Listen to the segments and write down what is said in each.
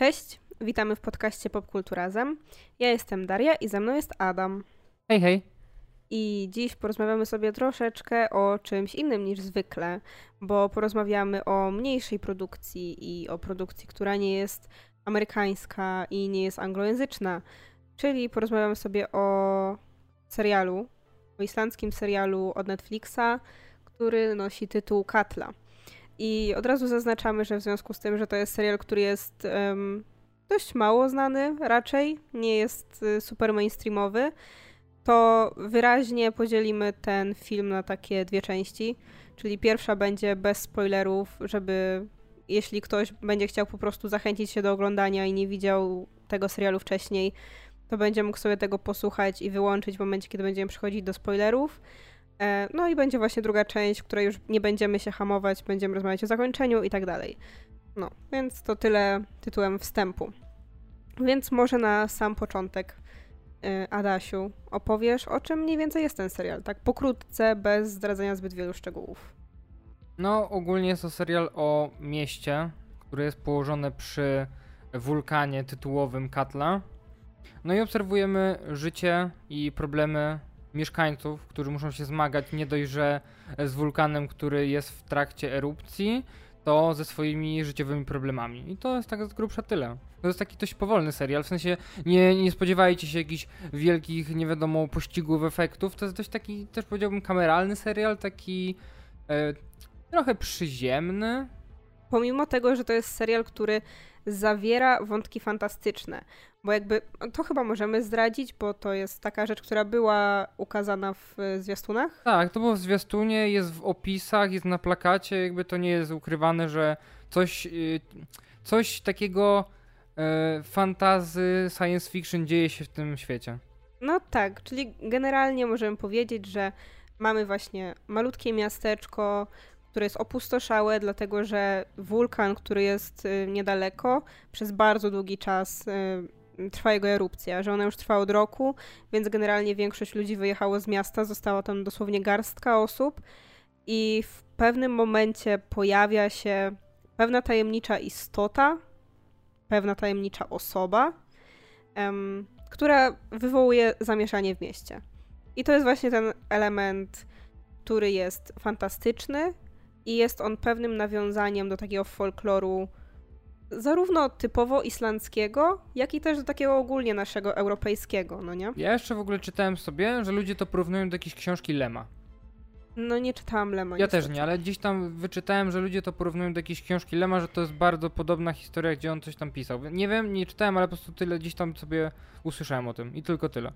Cześć, witamy w podcaście Popkulturazem. Ja jestem Daria i ze mną jest Adam. Hej, hej. I dziś porozmawiamy sobie troszeczkę o czymś innym niż zwykle, bo porozmawiamy o mniejszej produkcji i o produkcji, która nie jest amerykańska i nie jest anglojęzyczna. Czyli porozmawiamy sobie o serialu, o islandzkim serialu od Netflixa, który nosi tytuł Katla. I od razu zaznaczamy, że w związku z tym, że to jest serial, który jest um, dość mało znany raczej, nie jest y, super mainstreamowy, to wyraźnie podzielimy ten film na takie dwie części. Czyli pierwsza będzie bez spoilerów, żeby jeśli ktoś będzie chciał po prostu zachęcić się do oglądania i nie widział tego serialu wcześniej, to będzie mógł sobie tego posłuchać i wyłączyć w momencie, kiedy będziemy przechodzić do spoilerów. E, no i będzie właśnie druga część, w której już nie będziemy się hamować, będziemy rozmawiać o zakończeniu i tak dalej. No, więc to tyle tytułem wstępu. Więc może na sam początek, e, Adasiu, opowiesz, o czym mniej więcej jest ten serial, tak pokrótce, bez zdradzania zbyt wielu szczegółów. No, ogólnie jest to serial o mieście, które jest położone przy wulkanie tytułowym Katla. No i obserwujemy życie i problemy mieszkańców, którzy muszą się zmagać nie dość, że z wulkanem, który jest w trakcie erupcji, to ze swoimi życiowymi problemami. I to jest tak z grubsza tyle. To jest taki dość powolny serial, w sensie nie, nie spodziewajcie się jakichś wielkich, nie wiadomo, pościgów, efektów. To jest dość taki, też powiedziałbym, kameralny serial, taki e, trochę przyziemny. Pomimo tego, że to jest serial, który zawiera wątki fantastyczne, bo jakby to chyba możemy zdradzić, bo to jest taka rzecz, która była ukazana w zwiastunach. Tak, to było w zwiastunie, jest w opisach, jest na plakacie, jakby to nie jest ukrywane, że coś, y, coś takiego e, fantazy, science fiction dzieje się w tym świecie. No tak, czyli generalnie możemy powiedzieć, że mamy właśnie malutkie miasteczko, które jest opustoszałe, dlatego że wulkan, który jest y, niedaleko, przez bardzo długi czas y, trwa jego erupcja, że ona już trwa od roku, więc generalnie większość ludzi wyjechało z miasta, została tam dosłownie garstka osób i w pewnym momencie pojawia się pewna tajemnicza istota, pewna tajemnicza osoba, która wywołuje zamieszanie w mieście. I to jest właśnie ten element, który jest fantastyczny, i jest on pewnym nawiązaniem do takiego folkloru zarówno typowo islandzkiego, jak i też do takiego ogólnie naszego europejskiego, no nie? Ja jeszcze w ogóle czytałem sobie, że ludzie to porównują do jakiejś książki Lema. No nie czytałam Lema. Ja niestety. też nie, ale gdzieś tam wyczytałem, że ludzie to porównują do jakiejś książki Lema, że to jest bardzo podobna historia, gdzie on coś tam pisał. Nie wiem, nie czytałem, ale po prostu tyle gdzieś tam sobie usłyszałem o tym i tylko tyle.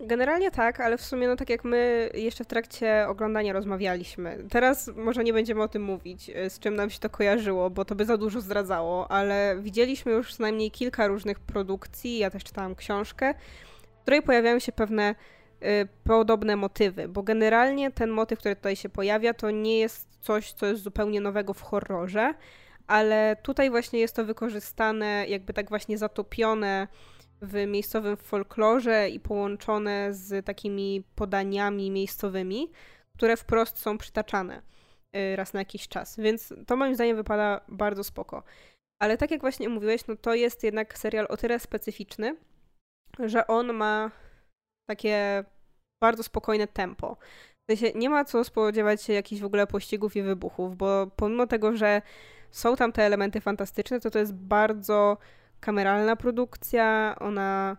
Generalnie tak, ale w sumie no tak jak my jeszcze w trakcie oglądania rozmawialiśmy. Teraz może nie będziemy o tym mówić, y, z czym nam się to kojarzyło, bo to by za dużo zdradzało, ale widzieliśmy już co najmniej kilka różnych produkcji, ja też czytałam książkę, w której pojawiają się pewne y, podobne motywy, bo generalnie ten motyw, który tutaj się pojawia, to nie jest coś, co jest zupełnie nowego w horrorze, ale tutaj właśnie jest to wykorzystane, jakby tak właśnie zatopione w miejscowym folklorze i połączone z takimi podaniami miejscowymi, które wprost są przytaczane y, raz na jakiś czas. Więc to moim zdaniem wypada bardzo spoko. Ale tak jak właśnie mówiłeś, no to jest jednak serial o tyle specyficzny, że on ma takie bardzo spokojne tempo. W sensie nie ma co spodziewać się jakichś w ogóle pościgów i wybuchów, bo pomimo tego, że są tam te elementy fantastyczne, to to jest bardzo kameralna produkcja, ona,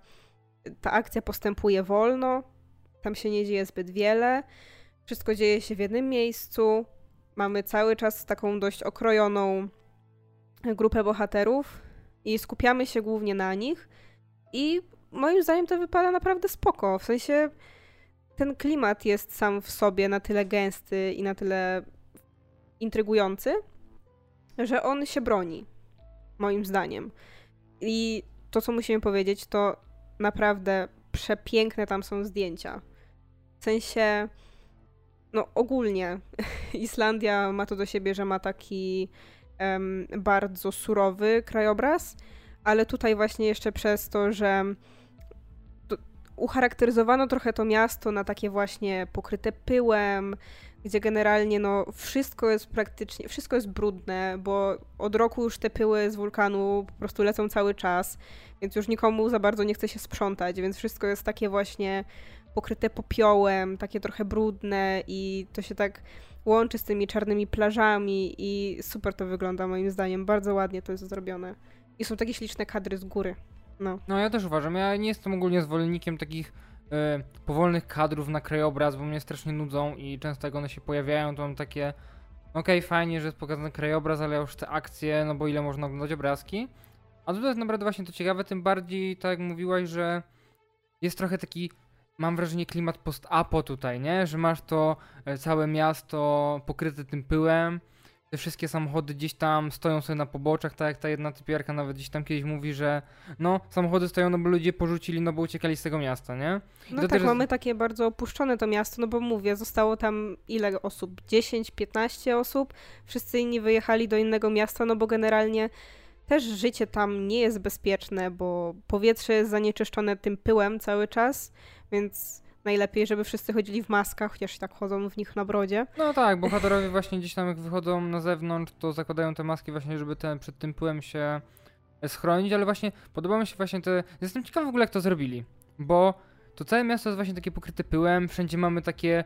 ta akcja postępuje wolno, tam się nie dzieje zbyt wiele, wszystko dzieje się w jednym miejscu, mamy cały czas taką dość okrojoną grupę bohaterów i skupiamy się głównie na nich i moim zdaniem to wypada naprawdę spoko, w sensie ten klimat jest sam w sobie na tyle gęsty i na tyle intrygujący, że on się broni, moim zdaniem. I to, co musimy powiedzieć, to naprawdę przepiękne tam są zdjęcia. W sensie, no ogólnie Islandia ma to do siebie, że ma taki um, bardzo surowy krajobraz, ale tutaj właśnie jeszcze przez to, że ucharakteryzowano trochę to miasto na takie właśnie pokryte pyłem, gdzie generalnie no wszystko jest praktycznie, wszystko jest brudne, bo od roku już te pyły z wulkanu po prostu lecą cały czas, więc już nikomu za bardzo nie chce się sprzątać, więc wszystko jest takie właśnie pokryte popiołem, takie trochę brudne i to się tak łączy z tymi czarnymi plażami i super to wygląda moim zdaniem, bardzo ładnie to jest zrobione. I są takie śliczne kadry z góry. No. No ja też uważam, ja nie jestem ogólnie zwolennikiem takich powolnych kadrów na krajobraz, bo mnie strasznie nudzą i często jak one się pojawiają, to mam takie okej, okay, fajnie, że jest pokazany krajobraz, ale już chcę akcje, no bo ile można oglądać obrazki. A tutaj jest naprawdę właśnie to ciekawe, tym bardziej, tak jak mówiłaś, że jest trochę taki mam wrażenie klimat post-apo tutaj, nie? Że masz to e, całe miasto pokryte tym pyłem, te wszystkie samochody gdzieś tam stoją sobie na poboczach, tak jak ta jedna typiarka nawet gdzieś tam kiedyś mówi, że no, samochody stoją, no bo ludzie porzucili, no bo uciekali z tego miasta, nie? I no tak, mamy takie bardzo opuszczone to miasto, no bo mówię, zostało tam ile osób? 10, 15 osób, wszyscy inni wyjechali do innego miasta, no bo generalnie też życie tam nie jest bezpieczne, bo powietrze jest zanieczyszczone tym pyłem cały czas, więc najlepiej, żeby wszyscy chodzili w maskach, chociaż tak chodzą w nich na brodzie. No tak, bohaterowie właśnie gdzieś tam jak wychodzą na zewnątrz, to zakładają te maski właśnie, żeby ten, przed tym pyłem się schronić, ale właśnie podoba mi się właśnie te... Jestem ciekaw w ogóle jak to zrobili, bo to całe miasto jest właśnie takie pokryte pyłem, wszędzie mamy takie e,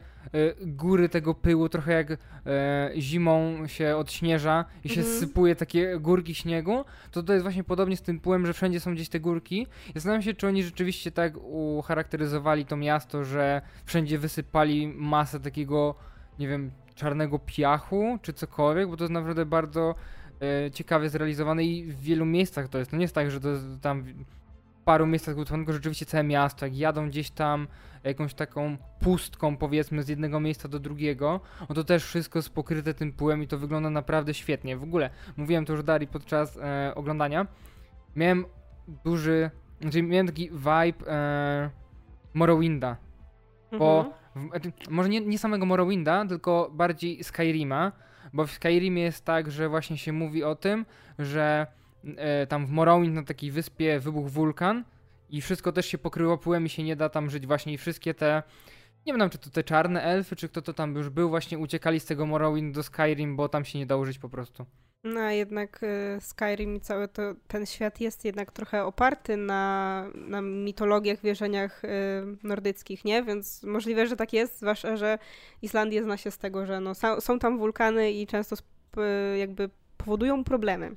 góry tego pyłu, trochę jak e, zimą się odśnieża i się mhm. sypuje takie górki śniegu, to to jest właśnie podobnie z tym pyłem, że wszędzie są gdzieś te górki. Zastanawiam się, czy oni rzeczywiście tak ucharakteryzowali to miasto, że wszędzie wysypali masę takiego, nie wiem, czarnego piachu, czy cokolwiek, bo to jest naprawdę bardzo e, ciekawie zrealizowane i w wielu miejscach to jest. To nie jest tak, że to tam paru miejscach zbudowanego rzeczywiście całe miasto, jak jadą gdzieś tam jakąś taką pustką powiedzmy z jednego miejsca do drugiego, no to też wszystko jest pokryte tym pyłem i to wygląda naprawdę świetnie. W ogóle, mówiłem to już Dari podczas e, oglądania, miałem duży, znaczy miałem taki vibe e, Morrowinda, bo mhm. w, znaczy, może nie, nie samego Morrowinda, tylko bardziej Skyrima, bo w Skyrimie jest tak, że właśnie się mówi o tym, że tam w Morrowind na takiej wyspie wybuchł wulkan i wszystko też się pokryło pyłem i się nie da tam żyć właśnie i wszystkie te nie wiem czy to te czarne elfy, czy kto to tam już był, właśnie uciekali z tego Morrowind do Skyrim, bo tam się nie dało żyć po prostu. No a jednak y, Skyrim i cały to, ten świat jest jednak trochę oparty na, na mitologiach, wierzeniach y, nordyckich, nie? Więc możliwe, że tak jest, zwłaszcza, że Islandia zna się z tego, że no, są tam wulkany i często jakby powodują problemy.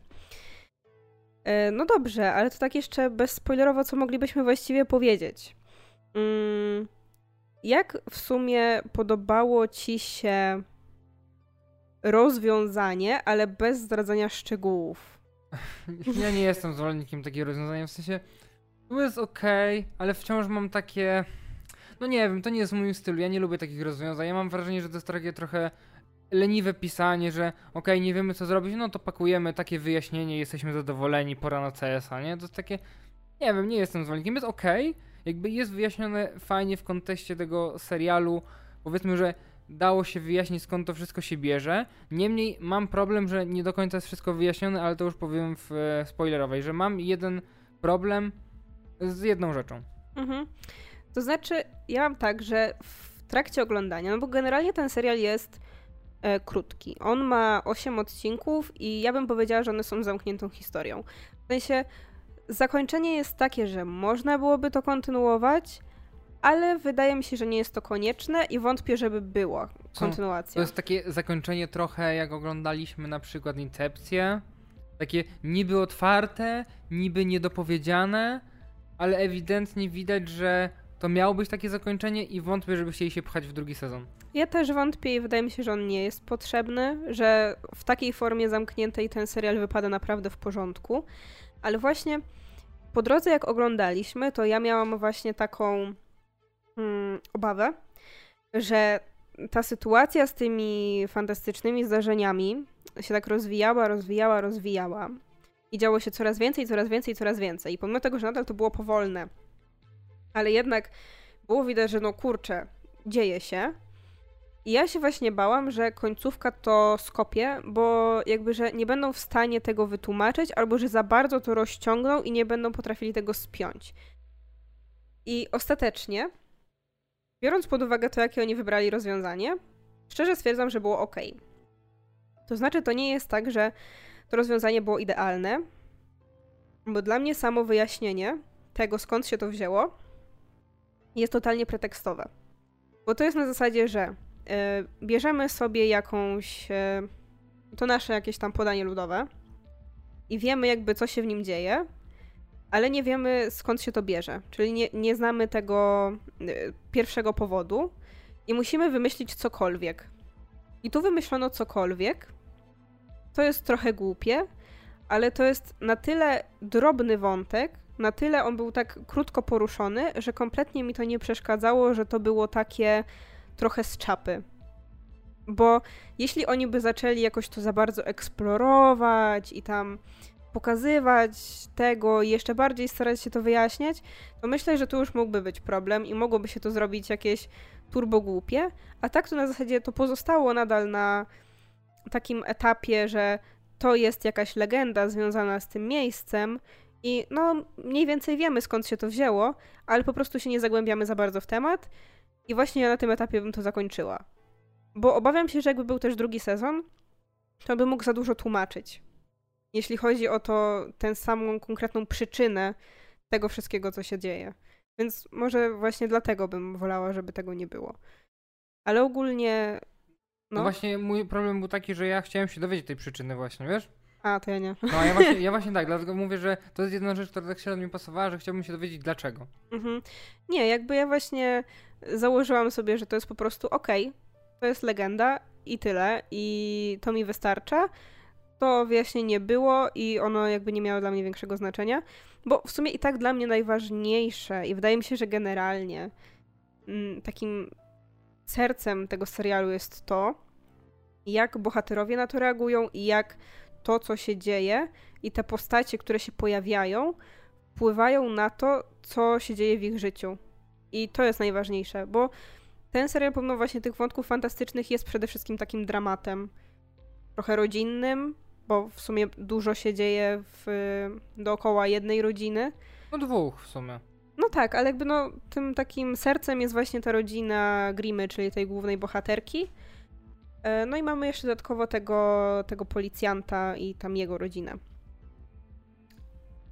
E, no dobrze, ale to tak jeszcze bezspoilerowo, co moglibyśmy właściwie powiedzieć. Mm, jak w sumie podobało ci się rozwiązanie, ale bez zdradzania szczegółów? Ja nie jestem zwolennikiem takiego rozwiązania, w sensie to jest okay, ale wciąż mam takie... No nie wiem, to nie jest w moim stylu, ja nie lubię takich rozwiązań. Ja mam wrażenie, że to jest trochę leniwe pisanie, że okay, nie wiemy co zrobić, no to pakujemy takie wyjaśnienie, jesteśmy zadowoleni, pora na CS-a, nie? To jest takie, nie wiem, nie jestem zwolennikiem, jest okay, jakby jest wyjaśnione fajnie w kontekście tego serialu, powiedzmy, że dało się wyjaśnić skąd to wszystko się bierze, niemniej mam problem, że nie do końca jest wszystko wyjaśnione, ale to już powiem w e, spoilerowej, że mam jeden problem z jedną rzeczą. Mhm. To znaczy, ja mam tak, że w trakcie oglądania, no bo generalnie ten serial jest krótki. On ma 8 odcinków i ja bym powiedziała, że one są zamkniętą historią. W sensie zakończenie jest takie, że można byłoby to kontynuować, ale wydaje mi się, że nie jest to konieczne i wątpię, żeby było kontynuacja. To jest takie zakończenie trochę jak oglądaliśmy na przykład Incepcję. Takie niby otwarte, niby niedopowiedziane, ale ewidentnie widać, że to miało być takie zakończenie i wątpię, żeby chcieli się pchać w drugi sezon. Ja też wątpię i wydaje mi się, że on nie jest potrzebny, że w takiej formie zamkniętej ten serial wypada naprawdę w porządku. Ale właśnie po drodze jak oglądaliśmy, to ja miałam właśnie taką mm, obawę, że ta sytuacja z tymi fantastycznymi zdarzeniami się tak rozwijała, rozwijała, rozwijała. I działo się coraz więcej, coraz więcej, coraz więcej. I pomimo tego, że nadal to było powolne, ale jednak było widać, że no kurczę, dzieje się. I ja się właśnie bałam, że końcówka to skopie, bo jakby, że nie będą w stanie tego wytłumaczyć, albo że za bardzo to rozciągną i nie będą potrafili tego spiąć. I ostatecznie, biorąc pod uwagę to, jakie oni wybrali rozwiązanie, Szczerze stwierdzam, że było ok. To znaczy, to nie jest tak, że to rozwiązanie było idealne, bo dla mnie samo wyjaśnienie tego, skąd się to wzięło, jest totalnie pretekstowe. Bo to jest na zasadzie, że y, bierzemy sobie jakąś. Y, to nasze jakieś tam podanie ludowe i wiemy, jakby co się w nim dzieje, ale nie wiemy skąd się to bierze. Czyli nie, nie znamy tego y, pierwszego powodu i musimy wymyślić cokolwiek. I tu wymyślono cokolwiek. To jest trochę głupie, ale to jest na tyle drobny wątek, na tyle on był tak krótko poruszony, że kompletnie mi to nie przeszkadzało, że to było takie trochę z czapy. Bo jeśli oni by zaczęli jakoś to za bardzo eksplorować i tam pokazywać tego i jeszcze bardziej starać się to wyjaśniać, to myślę, że tu już mógłby być problem i mogłoby się to zrobić jakieś turbo głupie, a tak to na zasadzie to pozostało nadal na takim etapie, że to jest jakaś legenda związana z tym miejscem i no mniej więcej wiemy skąd się to wzięło, ale po prostu się nie zagłębiamy za bardzo w temat i właśnie na tym etapie bym to zakończyła. Bo obawiam się, że jakby był też drugi sezon, to by mógł za dużo tłumaczyć. Jeśli chodzi o to, tę samą konkretną przyczynę tego wszystkiego, co się dzieje. Więc może właśnie dlatego bym wolała, żeby tego nie było. Ale ogólnie. No. no właśnie mój problem był taki, że ja chciałem się dowiedzieć tej przyczyny właśnie, wiesz? A, to ja nie. No, ja właśnie, ja właśnie tak, dlatego mówię, że to jest jedna rzecz, która tak średnio mi pasowała, że chciałbym się dowiedzieć dlaczego. Mhm. Nie, jakby ja właśnie założyłam sobie, że to jest po prostu okej, okay, to jest legenda i tyle, i to mi wystarcza. To wyjaśnienie było i ono jakby nie miało dla mnie większego znaczenia, bo w sumie i tak dla mnie najważniejsze i wydaje mi się, że generalnie mm, takim sercem tego serialu jest to, jak bohaterowie na to reagują i jak to, co się dzieje i te postacie, które się pojawiają, wpływają na to, co się dzieje w ich życiu. I to jest najważniejsze, bo ten serial, pomimo właśnie tych wątków fantastycznych, jest przede wszystkim takim dramatem. Trochę rodzinnym, bo w sumie dużo się dzieje w, dookoła jednej rodziny. No dwóch w sumie. No tak, ale jakby no tym takim sercem jest właśnie ta rodzina Grimy, czyli tej głównej bohaterki. E, no i mamy jeszcze dodatkowo tego, tego policjanta i tam jego rodzinę.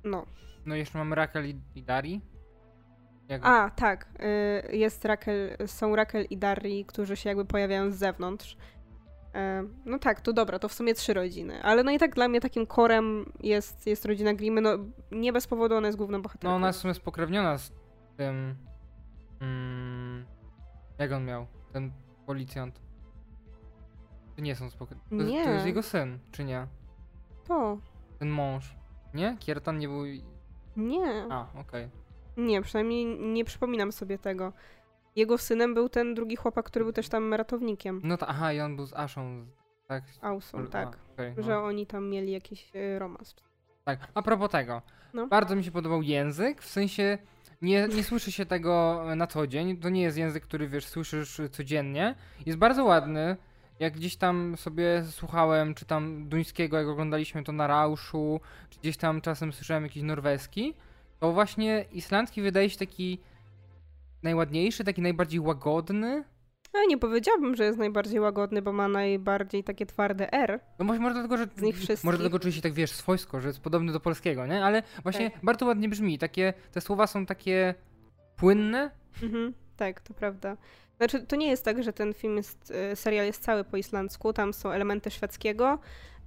No. No jeszcze mamy Raquel i, i Dari. Jak... A, tak. E, jest Raquel, są Raquel i Dari, którzy się jakby pojawiają z zewnątrz. E, no tak, to dobra, to w sumie trzy rodziny. Ale no i tak dla mnie takim korem jest, jest rodzina Grimy. No nie bez powodu ona jest główną bohaterką. No ona jest w sumie spokrewniona z tym... Mm, jak on miał? Ten policjant. Czy nie są spokojni? To, nie. to jest jego syn, czy nie? To. Ten mąż. Nie? Kiertan nie był... Nie. A, okej. Okay. Nie, przynajmniej nie przypominam sobie tego. Jego synem był ten drugi chłopak, który był też tam ratownikiem. No to aha, i on był z Ashą, tak? Ausą, tak. A, okay, no. Że oni tam mieli jakiś y, romans. Tak, a propos tego. No. Bardzo mi się podobał język, w sensie nie, nie słyszy się tego na co dzień. To nie jest język, który wiesz, słyszysz codziennie. Jest bardzo ładny jak gdzieś tam sobie słuchałem, czy tam duńskiego, jak oglądaliśmy to na Rauszu, czy gdzieś tam czasem słyszałem jakiś norweski, to właśnie islandzki wydaje się taki najładniejszy, taki najbardziej łagodny. No nie powiedziałabym, że jest najbardziej łagodny, bo ma najbardziej takie twarde R. No może, może dlatego, że z nich wszystkich. może dlatego czuje się tak, wiesz, swojsko, że jest podobny do polskiego, nie? Ale właśnie tak. bardzo ładnie brzmi. Takie, te słowa są takie płynne. Mhm, tak, to prawda. Znaczy, to nie jest tak, że ten film jest, e, serial jest cały po islandzku, tam są elementy szwedzkiego.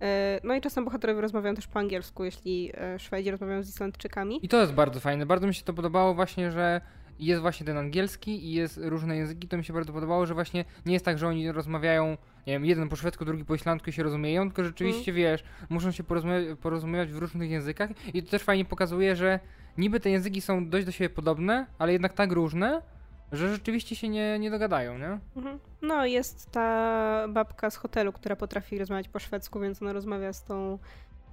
E, no i czasem bohaterowie rozmawiają też po angielsku, jeśli e, Szwedzi rozmawiają z Islandczykami. I to jest bardzo fajne. Bardzo mi się to podobało właśnie, że jest właśnie ten angielski i jest różne języki. To mi się bardzo podobało, że właśnie nie jest tak, że oni rozmawiają, nie wiem, jeden po szwedzku, drugi po islandzku i się rozumieją, tylko rzeczywiście, mm. wiesz, muszą się porozumie porozumiewać w różnych językach i to też fajnie pokazuje, że niby te języki są dość do siebie podobne, ale jednak tak różne, że rzeczywiście się nie, nie dogadają, nie? Mhm. No, jest ta babka z hotelu, która potrafi rozmawiać po szwedzku, więc ona rozmawia z tą,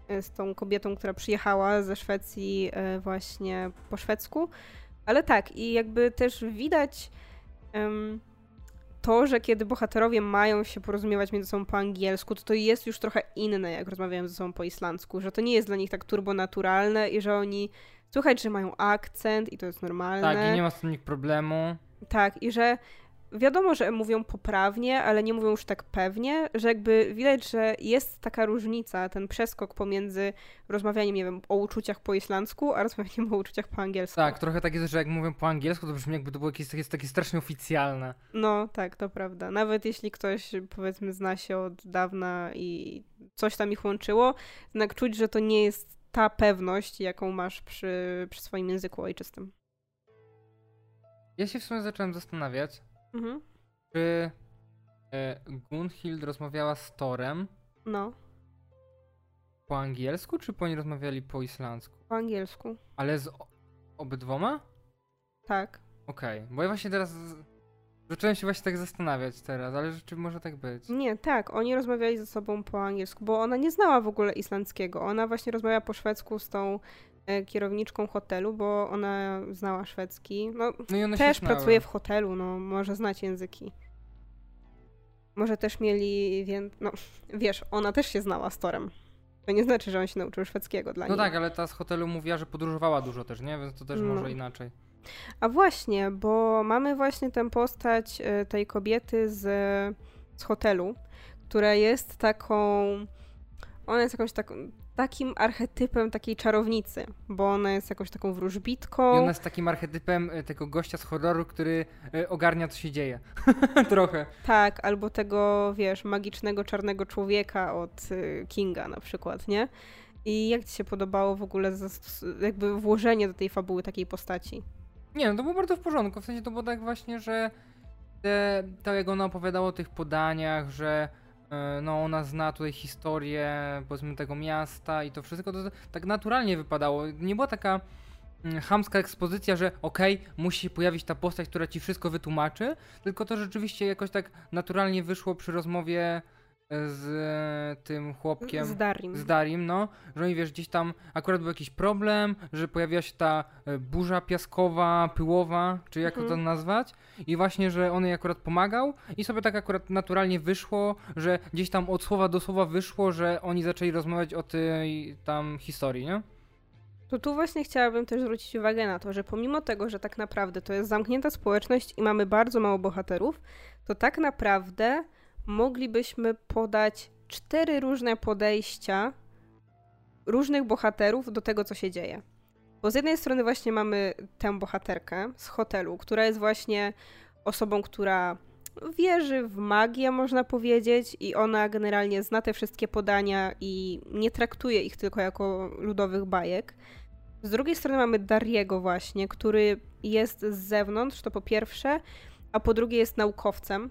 e, z tą kobietą, która przyjechała ze Szwecji e, właśnie po szwedzku. Ale tak, i jakby też widać um, to, że kiedy bohaterowie mają się porozumiewać między sobą po angielsku, to to jest już trochę inne, jak rozmawiają ze sobą po islandzku, że to nie jest dla nich tak turbonaturalne i że oni Słychać, że mają akcent i to jest normalne. Tak, i nie ma z tym nikt problemu. Tak, i że wiadomo, że mówią poprawnie, ale nie mówią już tak pewnie, że jakby widać, że jest taka różnica, ten przeskok pomiędzy rozmawianiem, nie wiem, o uczuciach po islandzku, a rozmawianiem o uczuciach po angielsku. Tak, trochę tak jest, że jak mówią po angielsku, to brzmi jakby to było jakieś takie, takie strasznie oficjalne. No, tak, to prawda. Nawet jeśli ktoś, powiedzmy, zna się od dawna i coś tam ich łączyło, jednak czuć, że to nie jest ta pewność, jaką masz przy, przy swoim języku ojczystym. Ja się w sumie zacząłem zastanawiać, Mhm. czy e, Gunhild rozmawiała z Torem No, po angielsku, czy po oni rozmawiali po islandzku? po angielsku. Ale z obydwoma? Tak. Okej, bo ja właśnie teraz zacząłem się właśnie tak zastanawiać teraz, ale rzeczywiście może tak być. Nie, tak, oni rozmawiali ze sobą po angielsku, bo ona nie znała w ogóle islandzkiego. Ona właśnie rozmawiała po szwedzku z tą e, kierowniczką hotelu, bo ona znała szwedzki. No, No też pracuje w hotelu, no, może znać języki. Może też mieli, więc, no, wiesz, ona też się znała z Torem. To nie znaczy, że on się nauczył szwedzkiego dla No niej. tak, ale ta z hotelu mówiła, że podróżowała dużo też, nie? Więc to też No. może inaczej. A właśnie, bo mamy właśnie tę postać e, tej kobiety z, z hotelu, która jest taką. Ona jest jakąś taką. Takim archetypem takiej czarownicy, bo ona jest jakąś taką I wróżbitką. ona jest takim archetypem e, tego gościa z horroru, który e, ogarnia, co się dzieje. Trochę. Tak, albo tego, wiesz, magicznego czarnego człowieka od Kinga na przykład, nie? I jak ci się podobało w ogóle jakby włożenie do tej fabuły takiej postaci? Nie, no to było bardzo w porządku. W sensie to było tak właśnie, że te, to jak ona opowiadała o tych podaniach, że e, no ona zna tutaj historię, powiedzmy tego miasta i to wszystko, to, tak naturalnie wypadało. Nie była taka mm, chamska ekspozycja, że okej, musi się pojawić ta postać, która ci wszystko wytłumaczy, tylko to rzeczywiście jakoś tak naturalnie wyszło przy rozmowie z e, tym chłopkiem. Z Darim. z Darim, no, że oni wiesz, gdzieś tam akurat był jakiś problem, że pojawiła się ta e, burza piaskowa, pyłowa, czy jak Mhm. to nazwać, i właśnie, że on jej akurat pomagał i sobie tak akurat naturalnie wyszło, że gdzieś tam od słowa do słowa wyszło, że oni zaczęli rozmawiać o tej tam historii, nie? To tu właśnie chciałabym też zwrócić uwagę na to, że pomimo tego, że tak naprawdę to jest zamknięta społeczność i mamy bardzo mało bohaterów, to tak naprawdę moglibyśmy podać cztery różne podejścia różnych bohaterów do tego, co się dzieje. Bo z jednej strony właśnie mamy tę bohaterkę z hotelu, która jest właśnie osobą, która wierzy w magię, można powiedzieć, i ona generalnie zna te wszystkie podania i nie traktuje ich tylko jako ludowych bajek. Z drugiej strony mamy Dariego właśnie, który jest z zewnątrz, to po pierwsze, a po drugie jest naukowcem.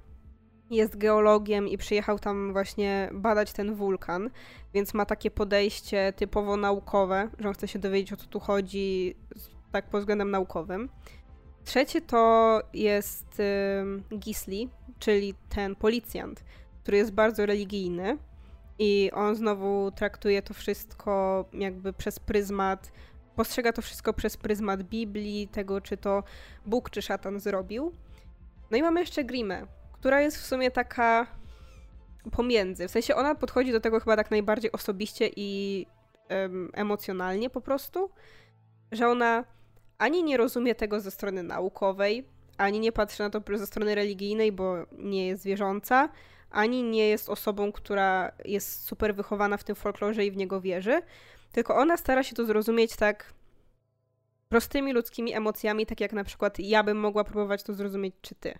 Jest geologiem i przyjechał tam właśnie badać ten wulkan, więc ma takie podejście typowo naukowe, że on chce się dowiedzieć o co tu chodzi, tak pod względem naukowym. Trzecie to jest Gisli, czyli ten policjant, który jest bardzo religijny i on znowu traktuje to wszystko jakby przez pryzmat, postrzega to wszystko przez pryzmat Biblii, tego czy to Bóg czy szatan zrobił. No i mamy jeszcze Grimę, która jest w sumie taka pomiędzy. W sensie ona podchodzi do tego chyba tak najbardziej osobiście i em, emocjonalnie po prostu, że ona ani nie rozumie tego ze strony naukowej, ani nie patrzy na to ze strony religijnej, bo nie jest wierząca, ani nie jest osobą, która jest super wychowana w tym folklorze i w niego wierzy, tylko ona stara się to zrozumieć tak prostymi ludzkimi emocjami, tak jak na przykład ja bym mogła próbować to zrozumieć, czy ty.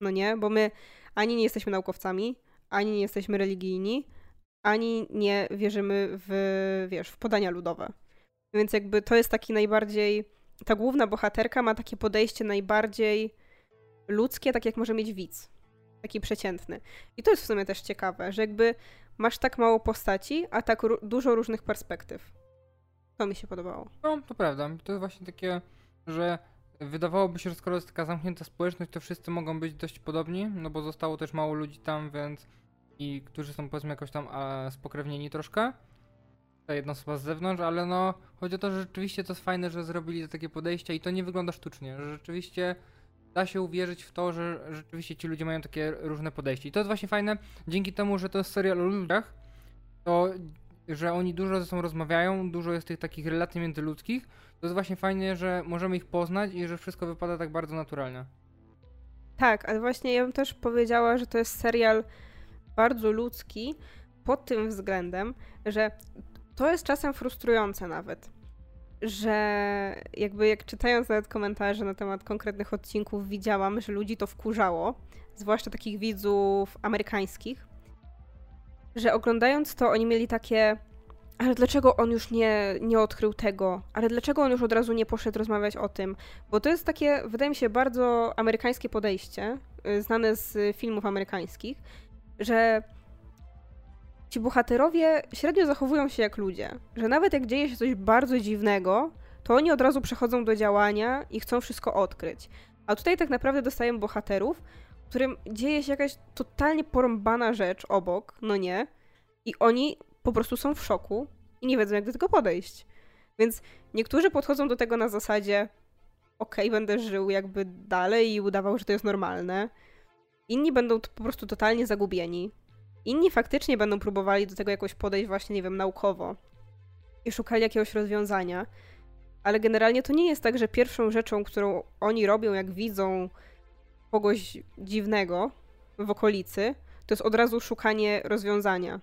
No nie? Bo my ani nie jesteśmy naukowcami, ani nie jesteśmy religijni, ani nie wierzymy w, wiesz, w podania ludowe. Więc jakby to jest taki najbardziej, ta główna bohaterka ma takie podejście najbardziej ludzkie, tak jak może mieć widz. Taki przeciętny. I to jest w sumie też ciekawe, że jakby masz tak mało postaci, a tak dużo różnych perspektyw. To mi się podobało. No, to prawda. To jest właśnie takie, że wydawałoby się, że skoro jest taka zamknięta społeczność, to wszyscy mogą być dość podobni, no bo zostało też mało ludzi tam, więc i którzy są powiedzmy jakoś tam a, spokrewnieni troszkę. Ta jedna osoba z zewnątrz, ale no chodzi o to, że rzeczywiście to jest fajne, że zrobili takie podejścia i to nie wygląda sztucznie, że rzeczywiście da się uwierzyć w to, że rzeczywiście ci ludzie mają takie różne podejście. I to jest właśnie fajne, dzięki temu, że to jest serial o ludziach, to że oni dużo ze sobą rozmawiają, dużo jest tych takich relacji międzyludzkich, to jest właśnie fajnie, że możemy ich poznać i że wszystko wypada tak bardzo naturalnie. Tak, ale właśnie ja bym też powiedziała, że to jest serial bardzo ludzki pod tym względem, że to jest czasem frustrujące nawet, że jakby jak czytając nawet komentarze na temat konkretnych odcinków widziałam, że ludzi to wkurzało, zwłaszcza takich widzów amerykańskich, że oglądając to oni mieli takie ale dlaczego on już nie, nie odkrył tego? Ale dlaczego on już od razu nie poszedł rozmawiać o tym? Bo to jest takie, wydaje mi się, bardzo amerykańskie podejście, y, znane z filmów amerykańskich, że ci bohaterowie średnio zachowują się jak ludzie. Że nawet jak dzieje się coś bardzo dziwnego, to oni od razu przechodzą do działania i chcą wszystko odkryć. A tutaj tak naprawdę dostajemy bohaterów, którym dzieje się jakaś totalnie porąbana rzecz obok, no nie? I oni po prostu są w szoku i nie wiedzą, jak do tego podejść. Więc niektórzy podchodzą do tego na zasadzie okej, okay, będę żył jakby dalej i udawał, że to jest normalne. Inni będą po prostu totalnie zagubieni. Inni faktycznie będą próbowali do tego jakoś podejść właśnie, nie wiem, naukowo i szukali jakiegoś rozwiązania. Ale generalnie to nie jest tak, że pierwszą rzeczą, którą oni robią, jak widzą kogoś dziwnego w okolicy, to jest od razu szukanie rozwiązania.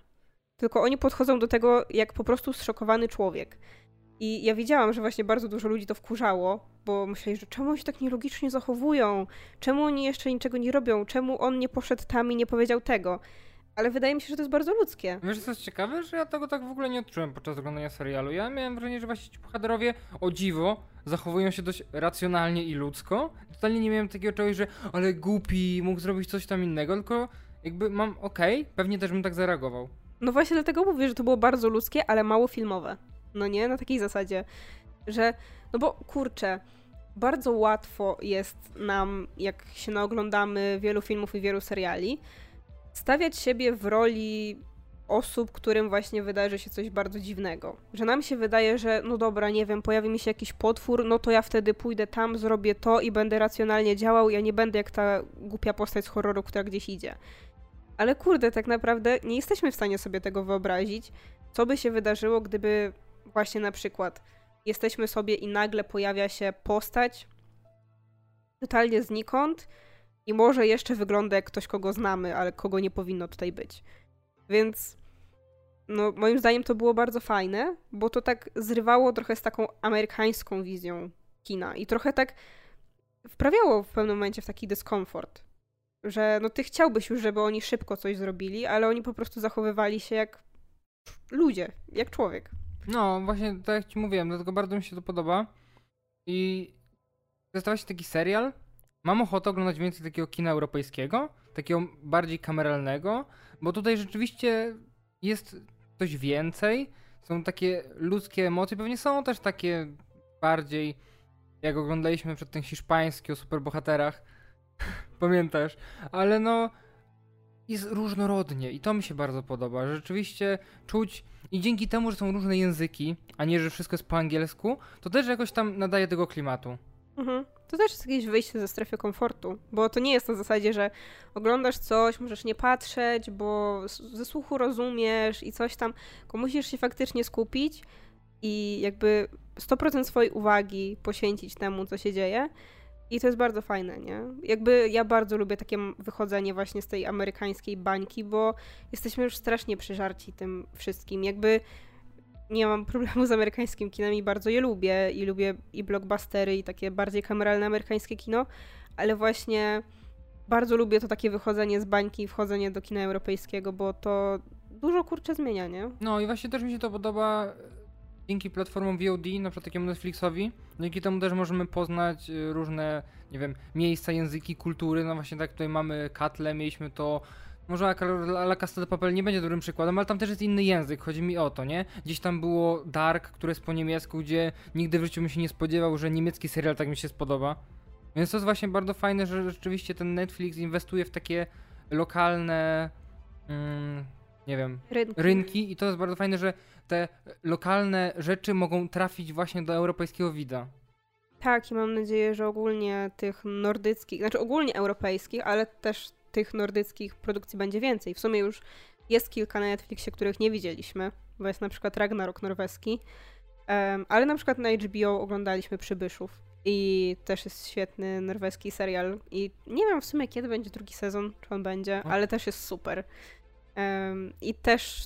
Tylko oni podchodzą do tego jak po prostu zszokowany człowiek. I ja widziałam, że właśnie bardzo dużo ludzi to wkurzało, bo myśleli, że czemu oni się tak nielogicznie zachowują? Czemu oni jeszcze niczego nie robią? Czemu on nie poszedł tam i nie powiedział tego? Ale wydaje mi się, że to jest bardzo ludzkie. Wiesz, co jest ciekawe, że ja tego tak w ogóle nie odczułem podczas oglądania serialu. Ja miałem wrażenie, że właśnie ci bohaterowie o dziwo zachowują się dość racjonalnie i ludzko. Totalnie nie miałem takiego czegoś, że ale głupi, mógł zrobić coś tam innego, tylko jakby mam okej, okay, pewnie też bym tak zareagował. No właśnie dlatego mówię, że to było bardzo ludzkie, ale mało filmowe. No nie? Na takiej zasadzie, że... No bo kurczę, bardzo łatwo jest nam, jak się naoglądamy wielu filmów i wielu seriali, stawiać siebie w roli osób, którym właśnie wydarzy się coś bardzo dziwnego. Że nam się wydaje, że no dobra, nie wiem, pojawi mi się jakiś potwór, no to ja wtedy pójdę tam, zrobię to i będę racjonalnie działał, ja nie będę jak ta głupia postać z horroru, która gdzieś idzie. Ale kurde, tak naprawdę nie jesteśmy w stanie sobie tego wyobrazić, co by się wydarzyło, gdyby właśnie na przykład jesteśmy sobie i nagle pojawia się postać totalnie znikąd i może jeszcze wygląda jak ktoś, kogo znamy, ale kogo nie powinno tutaj być. Więc no, moim zdaniem to było bardzo fajne, bo to tak zrywało trochę z taką amerykańską wizją kina i trochę tak wprawiało w pewnym momencie w taki dyskomfort że no ty chciałbyś już, żeby oni szybko coś zrobili, ale oni po prostu zachowywali się jak ludzie, jak człowiek. No, właśnie tak jak ci mówiłem, dlatego bardzo mi się to podoba. I to jest taki serial. Mam ochotę oglądać więcej takiego kina europejskiego, takiego bardziej kameralnego, bo tutaj rzeczywiście jest coś więcej. Są takie ludzkie emocje, pewnie są też takie bardziej, jak oglądaliśmy przed ten hiszpański o superbohaterach, Pamiętasz? Ale no jest różnorodnie i to mi się bardzo podoba. Rzeczywiście czuć i dzięki temu, że są różne języki, a nie, że wszystko jest po angielsku, to też jakoś tam nadaje tego klimatu. Mhm. To też jest jakieś wyjście ze strefy komfortu, bo to nie jest na zasadzie, że oglądasz coś, możesz nie patrzeć, bo ze słuchu rozumiesz i coś tam, tylko musisz się faktycznie skupić i jakby 100% swojej uwagi poświęcić temu, co się dzieje. I to jest bardzo fajne, nie? Jakby ja bardzo lubię takie wychodzenie właśnie z tej amerykańskiej bańki, bo jesteśmy już strasznie przeżarci tym wszystkim. Jakby nie mam problemu z amerykańskim kinem i bardzo je lubię. I lubię i blockbustery, i takie bardziej kameralne amerykańskie kino, ale właśnie bardzo lubię to takie wychodzenie z bańki i wchodzenie do kina europejskiego, bo to dużo kurczę zmienia, nie? No i właśnie też mi się to podoba dzięki platformom VOD, na przykład takiemu Netflixowi, dzięki temu też możemy poznać y, różne, nie wiem, miejsca, języki, kultury. No właśnie tak tutaj mamy Katle, mieliśmy to może La Casa de Papel nie będzie dobrym przykładem, ale tam też jest inny język, chodzi mi o to, nie? Gdzieś tam było Dark, które jest po niemiecku, gdzie nigdy w życiu bym się nie spodziewał, że niemiecki serial tak mi się spodoba. Więc to jest właśnie bardzo fajne, że rzeczywiście ten Netflix inwestuje w takie lokalne, mm, nie wiem, rynki. rynki i to jest bardzo fajne, że te lokalne rzeczy mogą trafić właśnie do europejskiego widza. Tak, i mam nadzieję, że ogólnie tych nordyckich, znaczy ogólnie europejskich, ale też tych nordyckich produkcji będzie więcej. W sumie już jest kilka na Netflixie, których nie widzieliśmy, bo jest na przykład Ragnarok norweski, um, ale na przykład na HBO oglądaliśmy Przybyszów I też jest świetny norweski serial. I nie wiem w sumie kiedy będzie drugi sezon, czy on będzie, No. ale też jest super. Em, I też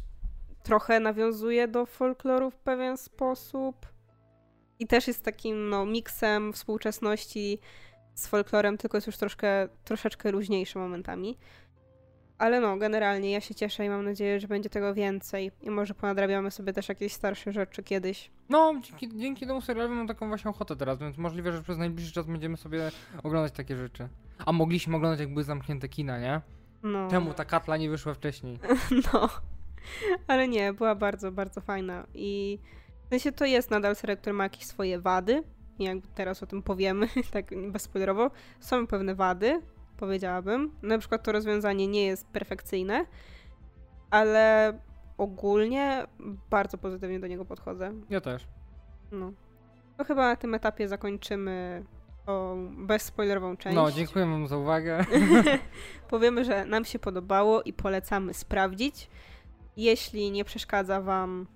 trochę nawiązuje do folkloru w pewien sposób. I też jest takim no, miksem współczesności z folklorem, tylko jest już troszkę, troszeczkę luźniejszy momentami. Ale no, generalnie ja się cieszę i mam nadzieję, że będzie tego więcej. I może ponadrabiamy sobie też jakieś starsze rzeczy kiedyś. No, dzięki, dzięki temu serialowi mam taką właśnie ochotę teraz, więc możliwe, że przez najbliższy czas będziemy sobie oglądać takie rzeczy. A mogliśmy oglądać jak były zamknięte kina, nie? No. Czemu ta katla nie wyszła wcześniej? No. Ale nie, była bardzo, bardzo fajna. I w sensie to jest nadal serial, który ma jakieś swoje wady. I jakby teraz o tym powiemy, tak bezspoilerowo. Są pewne wady, powiedziałabym. Na przykład to rozwiązanie nie jest perfekcyjne, ale ogólnie bardzo pozytywnie do niego podchodzę. Ja też. No. To chyba na tym etapie zakończymy tą bezspoilerową część. No, dziękuję wam za uwagę. Powiemy, że nam się podobało i polecamy sprawdzić. Jeśli nie przeszkadza wam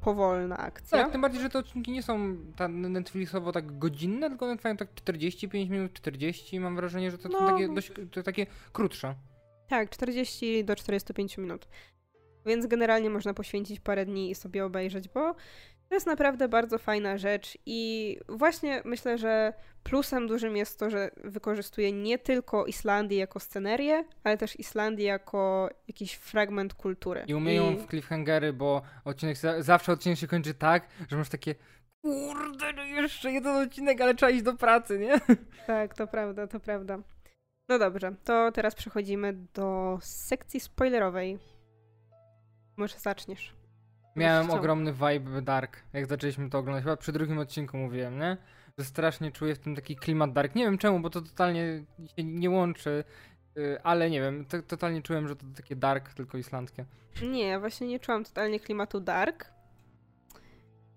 powolna akcja. Tak, tym bardziej, że te odcinki nie są ta Netflixowo tak godzinne, tylko one trwają tak 45 minut, 40. Mam wrażenie, że to są No. takie dość to takie krótsze. Tak, 40 do 45 minut. Więc generalnie można poświęcić parę dni i sobie obejrzeć, bo to jest naprawdę bardzo fajna rzecz i właśnie myślę, że plusem dużym jest to, że wykorzystuje nie tylko Islandię jako scenerię, ale też Islandię jako jakiś fragment kultury. I umieją w cliffhangery, bo odcinek za- zawsze odcinek się kończy tak, że masz takie kurde, no jeszcze jeden odcinek, ale trzeba iść do pracy, nie? Tak, to prawda, to prawda. No dobrze, to teraz przechodzimy do sekcji spoilerowej. Może zaczniesz. Miałem ogromny vibe dark, jak zaczęliśmy to oglądać. Chyba przy drugim odcinku mówiłem, nie? Że strasznie czuję w tym taki klimat dark. Nie wiem czemu, bo to totalnie się nie łączy, y, ale nie wiem, to, totalnie czułem, że to takie dark, tylko islandzkie. Nie, ja właśnie nie czułam totalnie klimatu dark.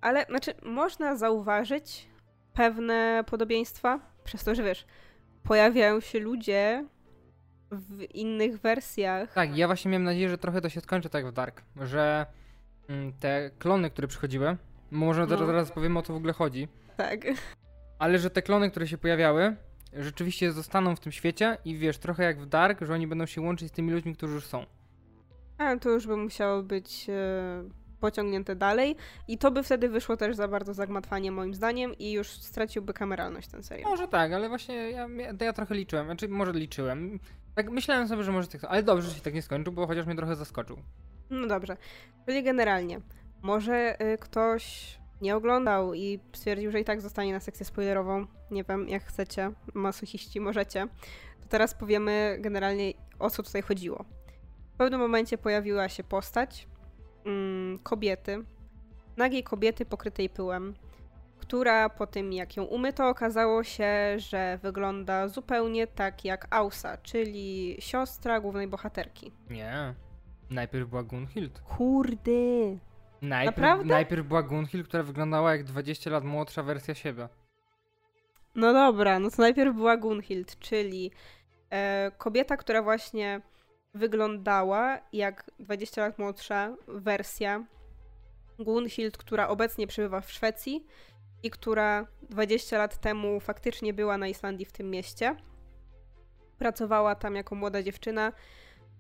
Ale, znaczy, można zauważyć pewne podobieństwa przez to, że wiesz, pojawiają się ludzie w innych wersjach. Tak, ja właśnie miałem nadzieję, że trochę to się skończy tak w dark, że te klony, które przychodziły, może zaraz, No. zaraz powiemy o co w ogóle chodzi, Tak. ale że te klony, które się pojawiały, rzeczywiście zostaną w tym świecie i wiesz, trochę jak w dark, że oni będą się łączyć z tymi ludźmi, którzy już są. A to już by musiało być e, pociągnięte dalej. I to by wtedy wyszło też za bardzo zagmatwanie moim zdaniem i już straciłby kameralność ten serial. Może tak, ale właśnie ja, ja, ja trochę liczyłem, znaczy może liczyłem. Tak myślałem sobie, że może tak, ale dobrze, że się tak nie skończył, bo chociaż mnie trochę zaskoczył. No dobrze. Czyli generalnie, może y, ktoś nie oglądał i stwierdził, że i tak zostanie na sekcję spoilerową. Nie wiem, jak chcecie, masochiści, możecie. To teraz powiemy generalnie o co tutaj chodziło. W pewnym momencie pojawiła się postać mm, kobiety, nagiej kobiety pokrytej pyłem, która po tym jak ją umyto okazało się, że wygląda zupełnie tak jak Ausa, czyli siostra głównej bohaterki. Nie. Najpierw była Gunhild. Kurde! Najpierw, Naprawdę? najpierw była Gunhild, która wyglądała jak 20 lat młodsza wersja siebie. No dobra, no to najpierw była Gunhild, czyli e, kobieta, która właśnie wyglądała jak 20 lat młodsza wersja Gunhild, która obecnie przebywa w Szwecji i która 20 lat temu faktycznie była na Islandii w tym mieście. Pracowała tam jako młoda dziewczyna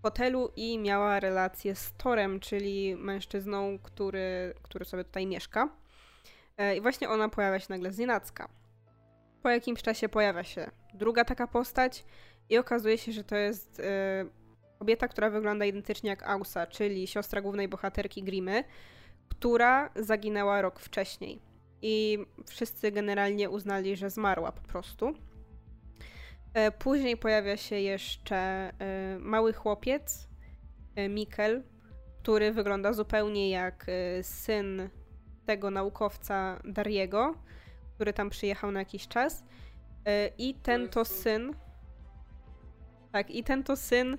hotelu i miała relację z Torem, czyli mężczyzną, który, który sobie tutaj mieszka. E, I właśnie ona pojawia się nagle z nienacka. Po jakimś czasie pojawia się druga taka postać i okazuje się, że to jest e, kobieta, która wygląda identycznie jak Ausa, czyli siostra głównej bohaterki Grimy, która zaginęła rok wcześniej. I wszyscy generalnie uznali, że zmarła po prostu. E, Później pojawia się jeszcze e, mały chłopiec, e, Mikkel, który wygląda zupełnie jak syn tego naukowca Dariego, który tam przyjechał na jakiś czas. I ten to syn. Tak, i ten to syn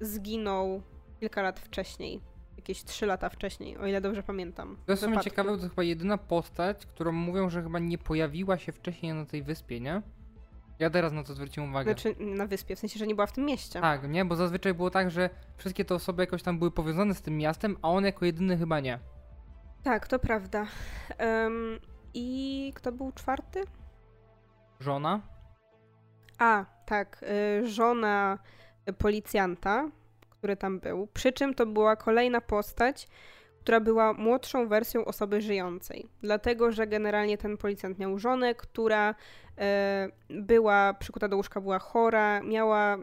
zginął kilka lat wcześniej. Jakieś trzy lata wcześniej, o ile dobrze pamiętam. To jest ciekawe, to chyba jedyna postać, którą mówią, że chyba nie pojawiła się wcześniej na tej wyspie, nie? Ja teraz na to zwróciłem uwagę. Znaczy na wyspie, w sensie, że nie była w tym mieście. Tak, nie? Bo zazwyczaj było tak, że wszystkie te osoby jakoś tam były powiązane z tym miastem, a on jako jedyny chyba nie. Tak, to prawda. Em, I kto był czwarty? żona. A, tak, y, żona policjanta, który tam był. Przy czym to była kolejna postać, która była młodszą wersją osoby żyjącej. Dlatego, że generalnie ten policjant miał żonę, która e, była przykuta do łóżka, była chora, miała,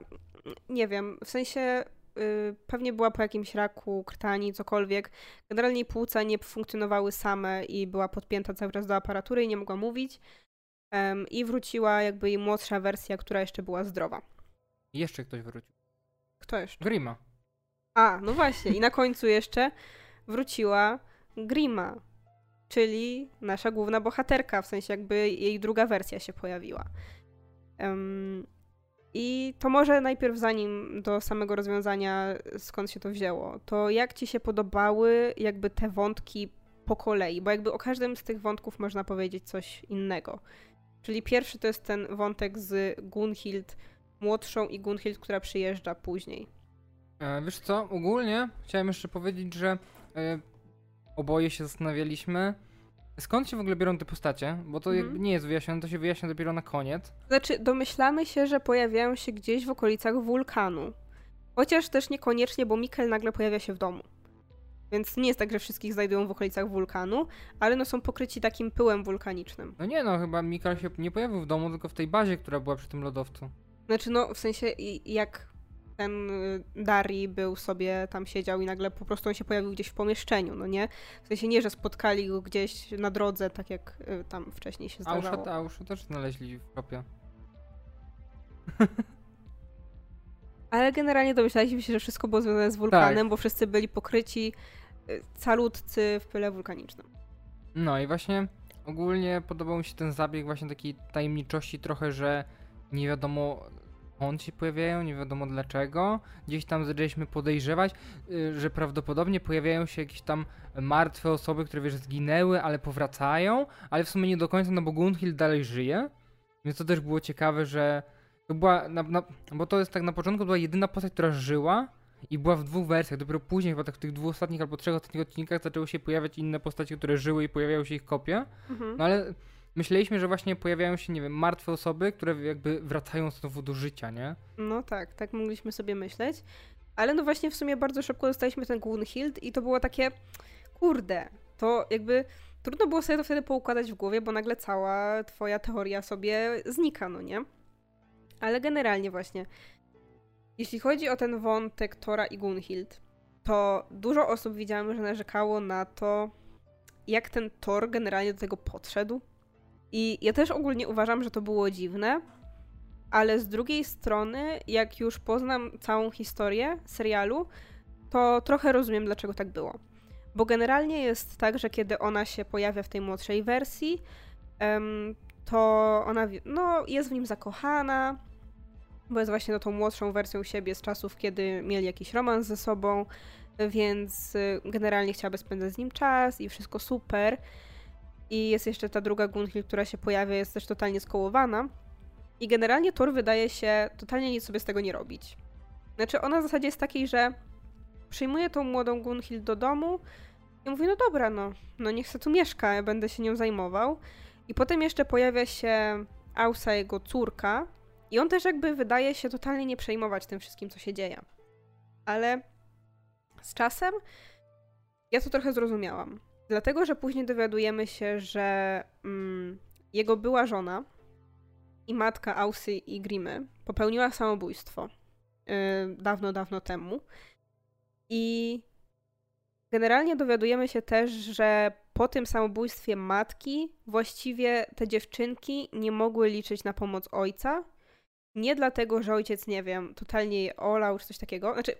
nie wiem, w sensie y, pewnie była po jakimś raku, krtani, cokolwiek. Generalnie płuca nie funkcjonowały same i była podpięta cały czas do aparatury i nie mogła mówić. I wróciła jakby jej młodsza wersja, która jeszcze była zdrowa. I jeszcze ktoś wrócił. Kto jeszcze? Grima. A, no właśnie. I na końcu jeszcze wróciła Grima, czyli nasza główna bohaterka, w sensie jakby jej druga wersja się pojawiła. Um, I to może najpierw, zanim do samego rozwiązania, skąd się to wzięło, to jak ci się podobały jakby te wątki po kolei, bo jakby o każdym z tych wątków można powiedzieć coś innego. Czyli pierwszy to jest ten wątek z Gunhild młodszą i Gunhild, która przyjeżdża później. E, wiesz co, ogólnie chciałem jeszcze powiedzieć, że oboje się zastanawialiśmy, skąd się w ogóle biorą te postacie, bo to mhm. nie jest wyjaśnione, to się wyjaśnia dopiero na koniec. Znaczy, domyślamy się, że pojawiają się gdzieś w okolicach wulkanu. Chociaż też niekoniecznie, bo Mikkel nagle pojawia się w domu. Więc nie jest tak, że wszystkich znajdują w okolicach wulkanu, ale no są pokryci takim pyłem wulkanicznym. No nie no, chyba Mikkel się nie pojawił w domu, tylko w tej bazie, która była przy tym lodowcu. Znaczy no, w sensie jak ten y, Dari był sobie, tam siedział i nagle po prostu on się pojawił gdzieś w pomieszczeniu, no nie? W sensie nie, że spotkali go gdzieś na drodze, tak jak y, tam wcześniej się zdarzało. A Ausza też znaleźli w kopie. Ale generalnie domyślaliśmy się, że wszystko było związane z wulkanem, tak. bo wszyscy byli pokryci y, calutcy w pyle wulkanicznym. No i właśnie ogólnie podobał mi się ten zabieg właśnie takiej tajemniczości trochę, że nie wiadomo skąd się pojawiają, nie wiadomo dlaczego. Gdzieś tam zaczęliśmy podejrzewać, y, że prawdopodobnie pojawiają się jakieś tam martwe osoby, które wiesz, zginęły, ale powracają, ale w sumie nie do końca, no bo Gunhild dalej żyje. Więc to też było ciekawe, że to była, na, na, bo to jest tak na początku była jedyna postać, która żyła i była w dwóch wersjach. Dopiero później, chyba tak w tych dwóch ostatnich albo trzech ostatnich odcinkach zaczęły się pojawiać inne postacie, które żyły i pojawiały się ich kopie. Mhm. No ale myśleliśmy, że właśnie pojawiają się, nie wiem, martwe osoby, które jakby wracają znowu do życia, nie? No tak, tak mogliśmy sobie myśleć. Ale no właśnie w sumie bardzo szybko dostaliśmy ten Gunhild i to było takie, kurde, to jakby trudno było sobie to wtedy poukładać w głowie, bo nagle cała twoja teoria sobie znika, no nie? Ale generalnie właśnie, jeśli chodzi o ten wątek Tora i Gunhild, to dużo osób widziałem, że narzekało na to, jak ten Thor generalnie do tego podszedł. I ja też ogólnie uważam, że to było dziwne, ale z drugiej strony, jak już poznam całą historię serialu, to trochę rozumiem, dlaczego tak było. Bo generalnie jest tak, że kiedy ona się pojawia w tej młodszej wersji, to ona no, jest w nim zakochana, bo jest właśnie no, tą młodszą wersją siebie z czasów, kiedy mieli jakiś romans ze sobą, więc y, generalnie chciałaby spędzać z nim czas i wszystko super. I jest jeszcze ta druga Gunhild, która się pojawia, jest też totalnie skołowana. I generalnie Thor wydaje się totalnie nic sobie z tego nie robić. Znaczy, ona w zasadzie jest takiej, że przyjmuje tą młodą Gunhild do domu i mówi, no dobra, no, no niech se tu mieszka, ja będę się nią zajmował. I potem jeszcze pojawia się Ausa, jego córka, i on też jakby wydaje się totalnie nie przejmować tym wszystkim, co się dzieje. Ale z czasem ja to trochę zrozumiałam. Dlatego, że później dowiadujemy się, że mm, jego była żona i matka Ausy i Grimy popełniła samobójstwo yy, dawno, dawno temu. I generalnie dowiadujemy się też, że po tym samobójstwie matki właściwie te dziewczynki nie mogły liczyć na pomoc ojca. Nie dlatego, że ojciec, nie wiem, totalnie je olał czy coś takiego. Znaczy,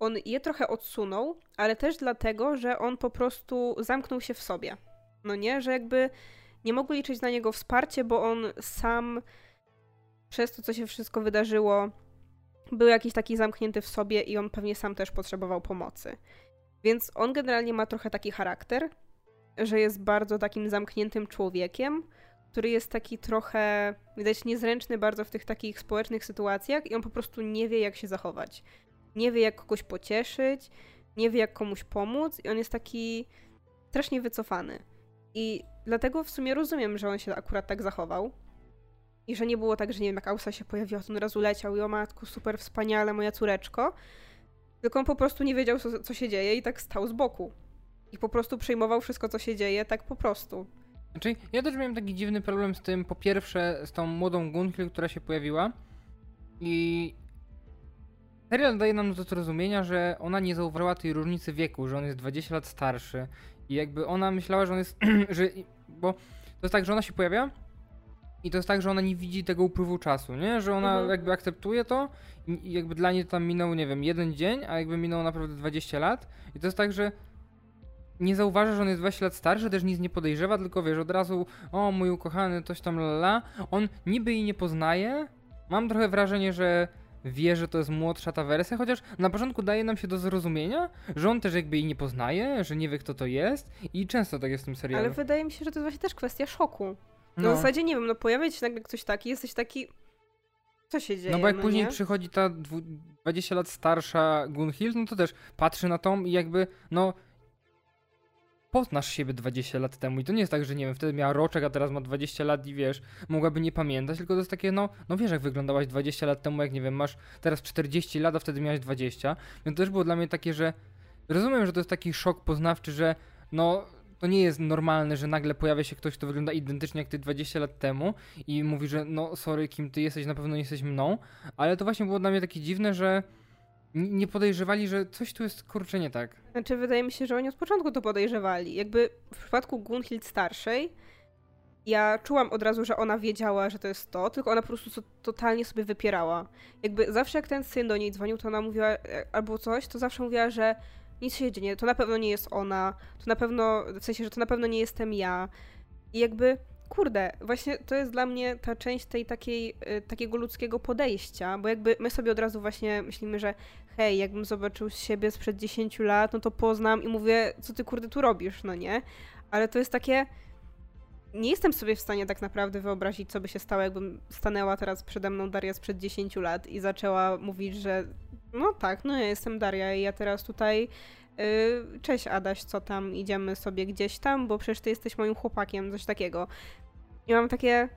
on je trochę odsunął, ale też dlatego, że on po prostu zamknął się w sobie. No nie, że jakby nie mogły liczyć na niego wsparcie, bo on sam przez to, co się wszystko wydarzyło, był jakiś taki zamknięty w sobie i on pewnie sam też potrzebował pomocy. Więc on generalnie ma trochę taki charakter, że jest bardzo takim zamkniętym człowiekiem, który jest taki trochę, widać, niezręczny bardzo w tych takich społecznych sytuacjach i on po prostu nie wie, jak się zachować nie wie jak kogoś pocieszyć, nie wie jak komuś pomóc i on jest taki strasznie wycofany. I dlatego w sumie rozumiem, że on się akurat tak zachował. I że nie było tak, że nie wiem, jak Ausa się pojawiła, to on razu leciał i o matku, super wspaniale, moja córeczko. Tylko on po prostu nie wiedział, co, co się dzieje i tak stał z boku. I po prostu przejmował wszystko, co się dzieje, tak po prostu. Znaczy, ja też miałem taki dziwny problem z tym, po pierwsze, z tą młodą Gunhild, która się pojawiła. I serial daje nam do zrozumienia, że ona nie zauważyła tej różnicy wieku, że on jest 20 lat starszy. I jakby ona myślała, że on jest. że, bo to jest tak, że ona się pojawia. I to jest tak, że ona nie widzi tego upływu czasu, nie? Że ona Mhm. jakby akceptuje to i jakby dla niej tam minął, nie wiem, jeden dzień, a jakby minęło naprawdę 20 lat. I to jest tak, że nie zauważa, że on jest 20 lat starszy, też nic nie podejrzewa, tylko wiesz, od razu, o mój ukochany, coś tam lala. On niby jej nie poznaje. Mam trochę wrażenie, że wie, że to jest młodsza ta wersja, chociaż na początku daje nam się do zrozumienia, że on też jakby jej nie poznaje, że nie wie kto to jest i często tak jest w tym serialu. Ale wydaje mi się, że to jest właśnie też kwestia szoku. No. no. W zasadzie nie wiem, no pojawia się nagle ktoś taki, jesteś taki. Co się dzieje? No bo jak później nie? przychodzi ta dwu- 20 lat starsza Gunhild, no to też patrzy na tą i jakby, no poznasz siebie 20 lat temu i to nie jest tak, że nie wiem, wtedy miała roczek, a teraz ma 20 lat i wiesz, mogłaby nie pamiętać, tylko to jest takie, no, no wiesz jak wyglądałaś 20 lat temu, jak nie wiem, masz teraz 40 lat, a wtedy miałaś 20, więc to też było dla mnie takie, że rozumiem, że to jest taki szok poznawczy, że no to nie jest normalne, że nagle pojawia się ktoś, kto wygląda identycznie jak ty 20 lat temu i mówi, że no sorry, kim ty jesteś, na pewno nie jesteś mną, ale to właśnie było dla mnie takie dziwne, że nie podejrzewali, że coś tu jest kurczę nie tak. Znaczy, wydaje mi się, że oni od początku to podejrzewali. Jakby w przypadku Gunhild starszej, ja czułam od razu, że ona wiedziała, że to jest to, tylko ona po prostu to, totalnie sobie wypierała. Jakby zawsze jak ten syn do niej dzwonił, to ona mówiła e, albo coś, to zawsze mówiła, że nic się dzieje, to na pewno nie jest ona, to na pewno, w sensie, że to na pewno nie jestem ja. I jakby, kurde, właśnie to jest dla mnie ta część tej takiej, y, takiego ludzkiego podejścia, bo jakby my sobie od razu właśnie myślimy, że hej, jakbym zobaczył siebie sprzed 10 lat, no to poznam i mówię, co ty kurde tu robisz, no nie? Ale to jest takie. Nie jestem sobie w stanie tak naprawdę wyobrazić, co by się stało, jakbym stanęła teraz przede mną Daria sprzed 10 lat i zaczęła mówić, że no tak, no ja jestem Daria i ja teraz tutaj. Yy, cześć Adaś, co tam, idziemy sobie gdzieś tam, bo przecież ty jesteś moim chłopakiem, coś takiego. I mam takie.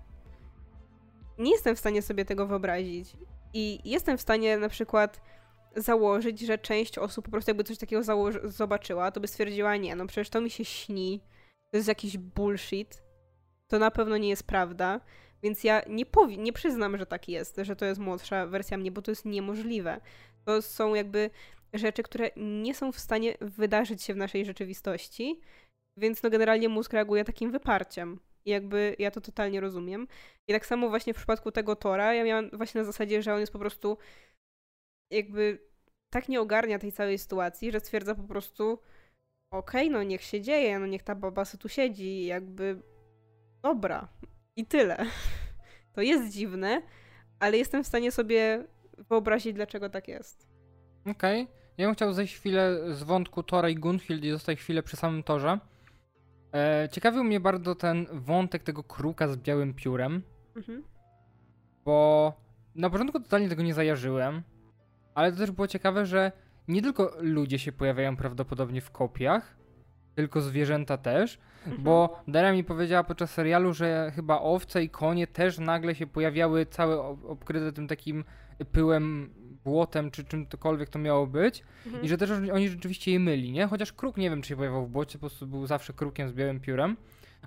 Nie jestem w stanie sobie tego wyobrazić. I jestem w stanie na przykład założyć, że część osób po prostu jakby coś takiego zobaczyła, to by stwierdziła, nie, no przecież to mi się śni, to jest jakiś bullshit, to na pewno nie jest prawda, więc ja nie powi- nie przyznam, że tak jest, że to jest młodsza wersja mnie, bo to jest niemożliwe. To są jakby rzeczy, które nie są w stanie wydarzyć się w naszej rzeczywistości, więc no generalnie mózg reaguje takim wyparciem. I jakby ja to totalnie rozumiem. I tak samo właśnie w przypadku tego Tora, ja miałam właśnie na zasadzie, że on jest po prostu jakby tak nie ogarnia tej całej sytuacji, że stwierdza po prostu okej, no niech się dzieje, no niech ta baba se tu siedzi, jakby dobra. I tyle. To jest dziwne, ale jestem w stanie sobie wyobrazić, dlaczego tak jest. Okej. Ja bym chciał zejść chwilę z wątku Tora i Gunhild i zostać chwilę przy samym Torze. E, ciekawił mnie bardzo ten wątek tego kruka z białym piórem, Mhm. bo na początku totalnie tego nie zajarzyłem, ale to też było ciekawe, że nie tylko ludzie się pojawiają prawdopodobnie w kopiach, tylko zwierzęta też, Mhm. bo Daria mi powiedziała podczas serialu, że chyba owce i konie też nagle się pojawiały całe ob- obkryte tym takim pyłem, błotem, czy czymkolwiek to miało być. Mhm. I że też oni rzeczywiście je myli, nie? Chociaż kruk nie wiem, czy się pojawiał w błocie, po prostu był zawsze krukiem z białym piórem.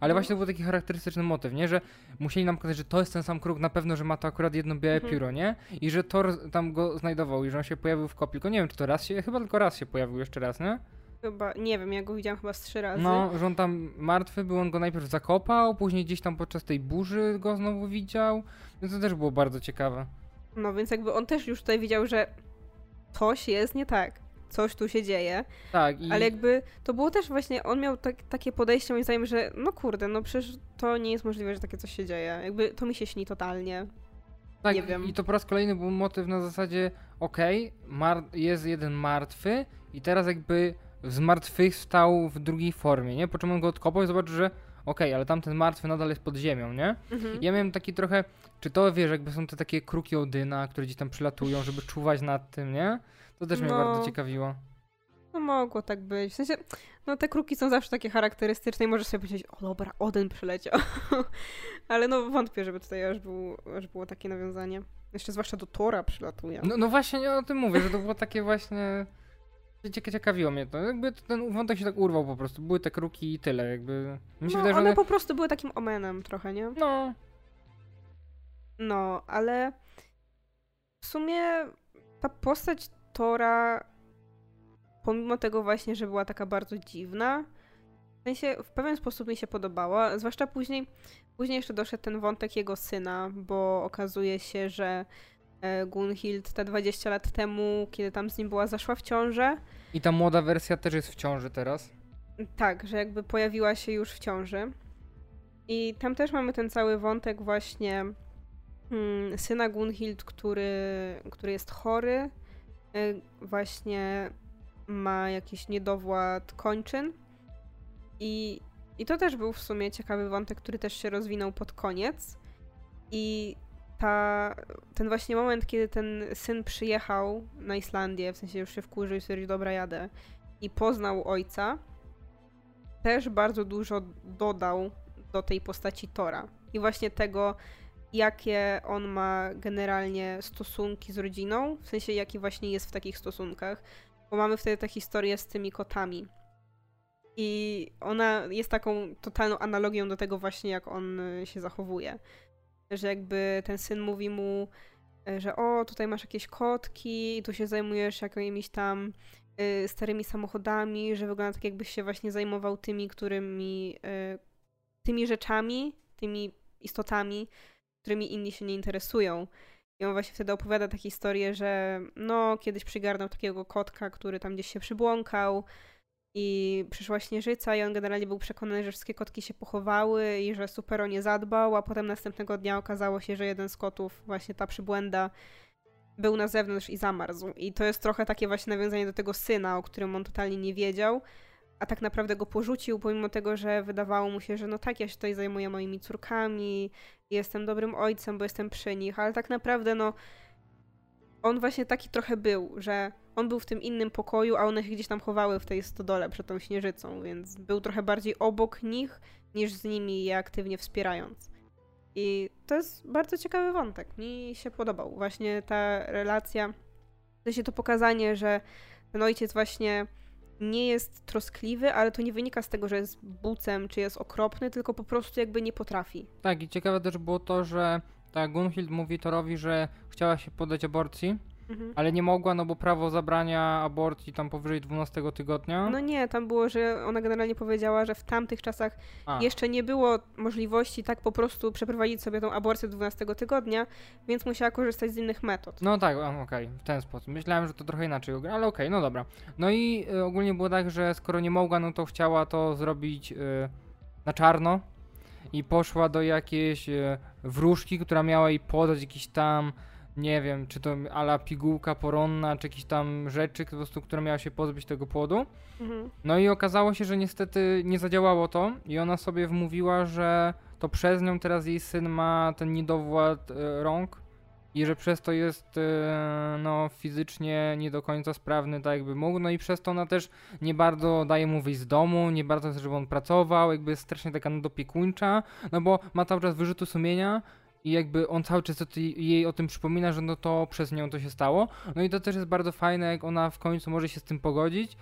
Ale No. właśnie to był taki charakterystyczny motyw, nie? Że musieli nam pokazać, że to jest ten sam kruk, na pewno, że ma to akurat jedno białe Mhm. pióro, nie? I że Thor tam go znajdował i że on się pojawił w kopii. Tylko nie wiem, czy to raz się, chyba tylko raz się pojawił jeszcze raz, nie? Chyba, nie wiem, ja go widziałam chyba z trzy razy. No, że on tam martwy był, on go najpierw zakopał, później gdzieś tam podczas tej burzy go znowu widział. Więc to też było bardzo ciekawe. No więc jakby on też już tutaj widział, że coś jest nie tak. Coś tu się dzieje. Tak, i Ale jakby to było też właśnie, on miał tak, takie podejście moim zdaniem, że no kurde, no przecież to nie jest możliwe, że takie coś się dzieje. Jakby to mi się śni totalnie. Tak, Nie wiem. i to po raz kolejny był motyw na zasadzie, okej, mar- jest jeden martwy i teraz jakby zmartwychwstał w drugiej formie, nie? Po czym on go odkopał i zobaczył, że okej, ale tamten martwy nadal jest pod ziemią, nie? Mhm. Ja miałem taki trochę, czy to wiesz, jakby są te takie kruki Odyna, które gdzieś tam przylatują, żeby czuwać nad tym, nie? To też mnie No. bardzo ciekawiło. No mogło tak być. W sensie, no te kruki są zawsze takie charakterystyczne i możesz sobie powiedzieć, o dobra, Odyn przyleciał. Ale no wątpię, żeby tutaj aż, był, aż było takie nawiązanie. Jeszcze zwłaszcza do Tora przylatuje. No, no właśnie nie o tym mówię, że to było takie właśnie... Cieka- Ciekawiło mnie to. Jakby ten wątek się tak urwał po prostu. Były te kruki i tyle. Jakby... Mi się no, wydaje, one one... po prostu były takim omenem trochę, nie? No, No, ale w sumie ta postać Tora, pomimo tego właśnie, że była taka bardzo dziwna, w sensie w pewien sposób mi się podobała, zwłaszcza później, później jeszcze doszedł ten wątek jego syna, bo okazuje się, że Gunhild te 20 lat temu, kiedy tam z nim była, zaszła w ciążę. i ta młoda wersja też jest w ciąży teraz. Tak, że jakby pojawiła się już w ciąży. I tam też mamy ten cały wątek właśnie mm, syna Gunhild, który, który jest chory. y, Właśnie ma jakiś niedowład kończyn. I, I to też był w sumie ciekawy wątek, który też się rozwinął pod koniec. I ta, ten właśnie moment, kiedy ten syn przyjechał na Islandię, w sensie już się wkurzył i stwierdził, dobra, jadę, i poznał ojca, też bardzo dużo dodał do tej postaci Tora. I właśnie tego, jakie on ma generalnie stosunki z rodziną, w sensie jaki właśnie jest w takich stosunkach. Bo mamy wtedy tę historię z tymi kotami. I ona jest taką totalną analogią do tego właśnie, jak on y, się zachowuje. Że jakby ten syn mówi mu, y, że o, tutaj masz jakieś kotki, i tu się zajmujesz jakimiś tam y, starymi samochodami, że wygląda tak, jakbyś się właśnie zajmował tymi, którymi, y, tymi rzeczami, tymi istotami, którymi inni się nie interesują. I on właśnie wtedy opowiada tę historię, że no, kiedyś przygarnął takiego kotka, który tam gdzieś się przybłąkał i przyszła śnieżyca i on generalnie był przekonany, że wszystkie kotki się pochowały i że super o nie zadbał, a potem następnego dnia okazało się, że jeden z kotów, właśnie ta przybłęda, był na zewnątrz i zamarzł. I to jest trochę takie właśnie nawiązanie do tego syna, o którym on totalnie nie wiedział, a tak naprawdę go porzucił, pomimo tego, że wydawało mu się, że no tak, ja się tutaj zajmuję moimi córkami, jestem dobrym ojcem, bo jestem przy nich, ale tak naprawdę no on właśnie taki trochę był, że on był w tym innym pokoju, a one się gdzieś tam chowały w tej stodole przed tą śnieżycą, więc był trochę bardziej obok nich, niż z nimi je aktywnie wspierając. I to jest bardzo ciekawy wątek. Mi się podobał. Właśnie ta relacja, w sensie to pokazanie, że ten ojciec właśnie nie jest troskliwy, ale to nie wynika z tego, że jest bucem czy jest okropny, tylko po prostu jakby nie potrafi. Tak, i ciekawe też było to, że ta Gunhild mówi Thorowi, że chciała się poddać aborcji, Mhm. ale nie mogła, no bo prawo zabrania aborcji tam powyżej 12 tygodnia. No nie, tam było, że ona generalnie powiedziała, że w tamtych czasach A, jeszcze nie było możliwości tak po prostu przeprowadzić sobie tą aborcję 12 tygodnia, więc musiała korzystać z innych metod. No tak, okej, w ten sposób. Myślałem, że to trochę inaczej ale okej, no dobra. No i y, ogólnie było tak, że skoro nie mogła, no to chciała to zrobić y, na czarno i poszła do jakiejś y, wróżki, która miała jej podać jakiś tam, nie wiem, czy to ala pigułka poronna, czy jakieś tam rzeczy, po prostu, które miała się pozbyć tego płodu. Mhm. No i okazało się, że niestety nie zadziałało to i ona sobie wmówiła, że to przez nią teraz jej syn ma ten niedowład e, rąk i że przez to jest e, no fizycznie nie do końca sprawny tak jakby mógł, no i przez to ona też nie bardzo daje mu wyjść z domu, nie bardzo chce, żeby on pracował, jakby jest strasznie taka nadopiekuńcza, no bo ma cały czas wyrzutu sumienia i jakby on cały czas jej o tym przypomina, że no to przez nią to się stało. No i to też jest bardzo fajne, jak ona w końcu może się z tym pogodzić,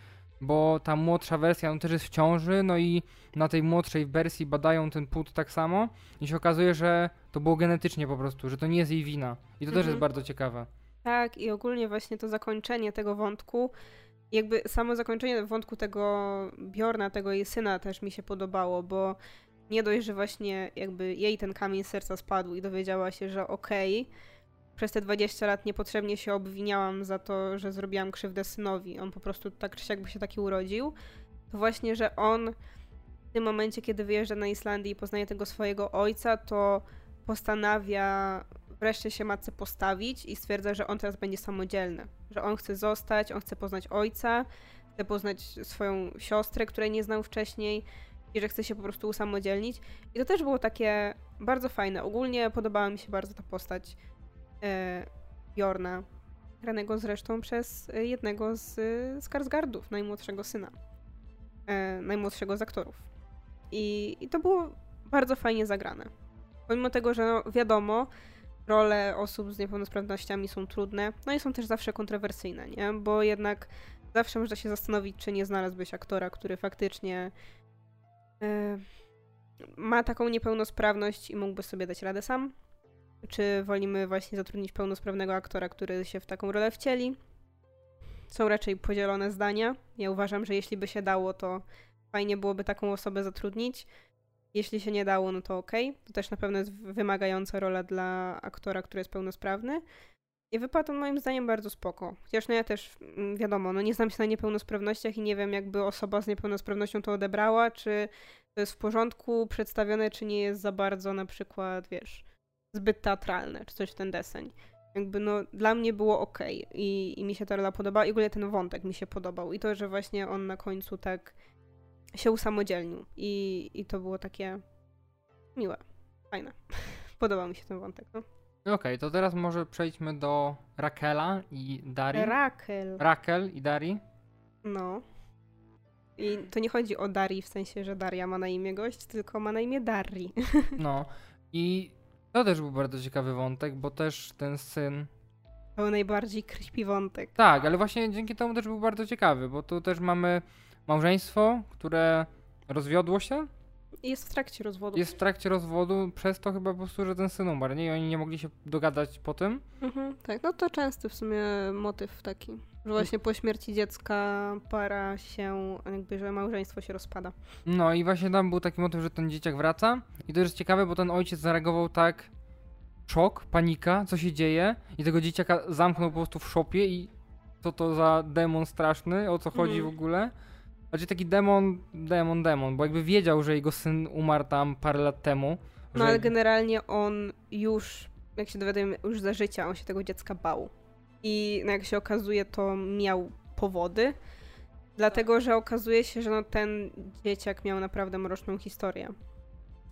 bo ta młodsza wersja no też jest w ciąży, no i na tej młodszej wersji badają ten płód tak samo i się okazuje, że to było genetycznie po prostu, że to nie jest jej wina. I to też Mhm. jest bardzo ciekawe. Tak, i ogólnie właśnie to zakończenie tego wątku, jakby samo zakończenie wątku tego Bjorna, tego jej syna też mi się podobało, bo nie dość, że właśnie jakby jej ten kamień serca spadł i dowiedziała się, że okej, przez te 20 lat niepotrzebnie się obwiniałam za to, że zrobiłam krzywdę synowi. On po prostu tak czy siak by się taki urodził. To właśnie, że on w tym momencie, kiedy wyjeżdża na Islandię i poznaje tego swojego ojca, to postanawia wreszcie się matce postawić i stwierdza, że on teraz będzie samodzielny. Że on chce zostać, on chce poznać ojca, chce poznać swoją siostrę, której nie znał wcześniej i że chce się po prostu usamodzielnić. I to też było takie bardzo fajne. Ogólnie podobała mi się bardzo ta postać e, Jorna. granego zresztą przez y, jednego z Skarsgardów, najmłodszego syna. E, najmłodszego z aktorów. I, I to było bardzo fajnie zagrane. Pomimo tego, że no, wiadomo, role osób z niepełnosprawnościami są trudne, no i są też zawsze kontrowersyjne, nie? Bo jednak zawsze można się zastanowić, czy nie znalazłbyś aktora, który faktycznie e, ma taką niepełnosprawność i mógłby sobie dać radę sam. Czy wolimy właśnie zatrudnić pełnosprawnego aktora, który się w taką rolę wcieli? Są raczej podzielone zdania. Ja uważam, że jeśli by się dało, to fajnie byłoby taką osobę zatrudnić. Jeśli się nie dało, no to okej. Okay. To też na pewno jest wymagająca rola dla aktora, który jest pełnosprawny. I wypadł on moim zdaniem bardzo spoko. Chociaż no ja też, mm, wiadomo, no nie znam się na niepełnosprawnościach i nie wiem jakby osoba z niepełnosprawnością to odebrała, czy to jest w porządku przedstawione, czy nie jest za bardzo na przykład, wiesz, zbyt teatralne, czy coś w ten deseń. Jakby no, dla mnie było ok i, i mi się ta rola podobała i ogólnie ten wątek mi się podobał i to, że właśnie on na końcu tak się usamodzielnił i, i to było takie miłe, fajne. Podobał mi się ten wątek, no. Okej, okay, to teraz może przejdźmy do Rakela i Dari. Rakel. Rakel i Dari. No. I to nie chodzi o Dari w sensie, że Daria ma na imię gość, tylko ma na imię Dari. No. I to też był bardzo ciekawy wątek, bo też ten syn. Był najbardziej creepy wątek. Tak, ale właśnie dzięki temu też był bardzo ciekawy, bo tu też mamy małżeństwo, które rozwiodło się. Jest w trakcie rozwodu. Jest w trakcie rozwodu, przez to chyba po prostu, że ten syn umarł, nie? I oni nie mogli się dogadać po tym. Mhm, tak, no to częsty w sumie motyw taki. Że właśnie po śmierci dziecka para się, jakby, że małżeństwo się rozpada. No i właśnie tam był taki motyw, że ten dzieciak wraca. I to jest ciekawe, bo ten ojciec zareagował tak szok, panika, co się dzieje i tego dzieciaka zamknął po prostu w szopie i co to za demon straszny, o co chodzi mm. w ogóle. Znaczy taki demon, demon, demon, bo jakby wiedział, że jego syn umarł tam parę lat temu. No że... ale generalnie on już, jak się dowiadujemy, już za życia on się tego dziecka bał. I no jak się okazuje, to miał powody, dlatego że okazuje się, że no ten dzieciak miał naprawdę mroczną historię,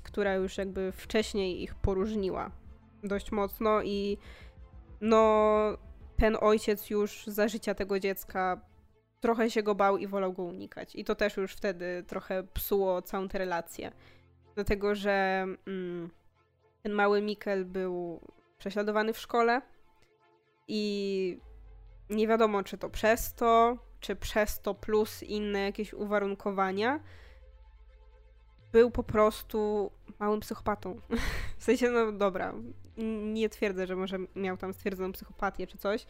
która już jakby wcześniej ich poróżniła dość mocno i no ten ojciec już za życia tego dziecka trochę się go bał i wolał go unikać. I to też już wtedy trochę psuło całą tę relację. Dlatego, że mm, ten mały Mikkel był prześladowany w szkole i nie wiadomo, czy to przez to, czy przez to plus inne jakieś uwarunkowania. Był po prostu małym psychopatą. W sensie, no dobra, nie twierdzę, że może miał tam stwierdzoną psychopatię czy coś,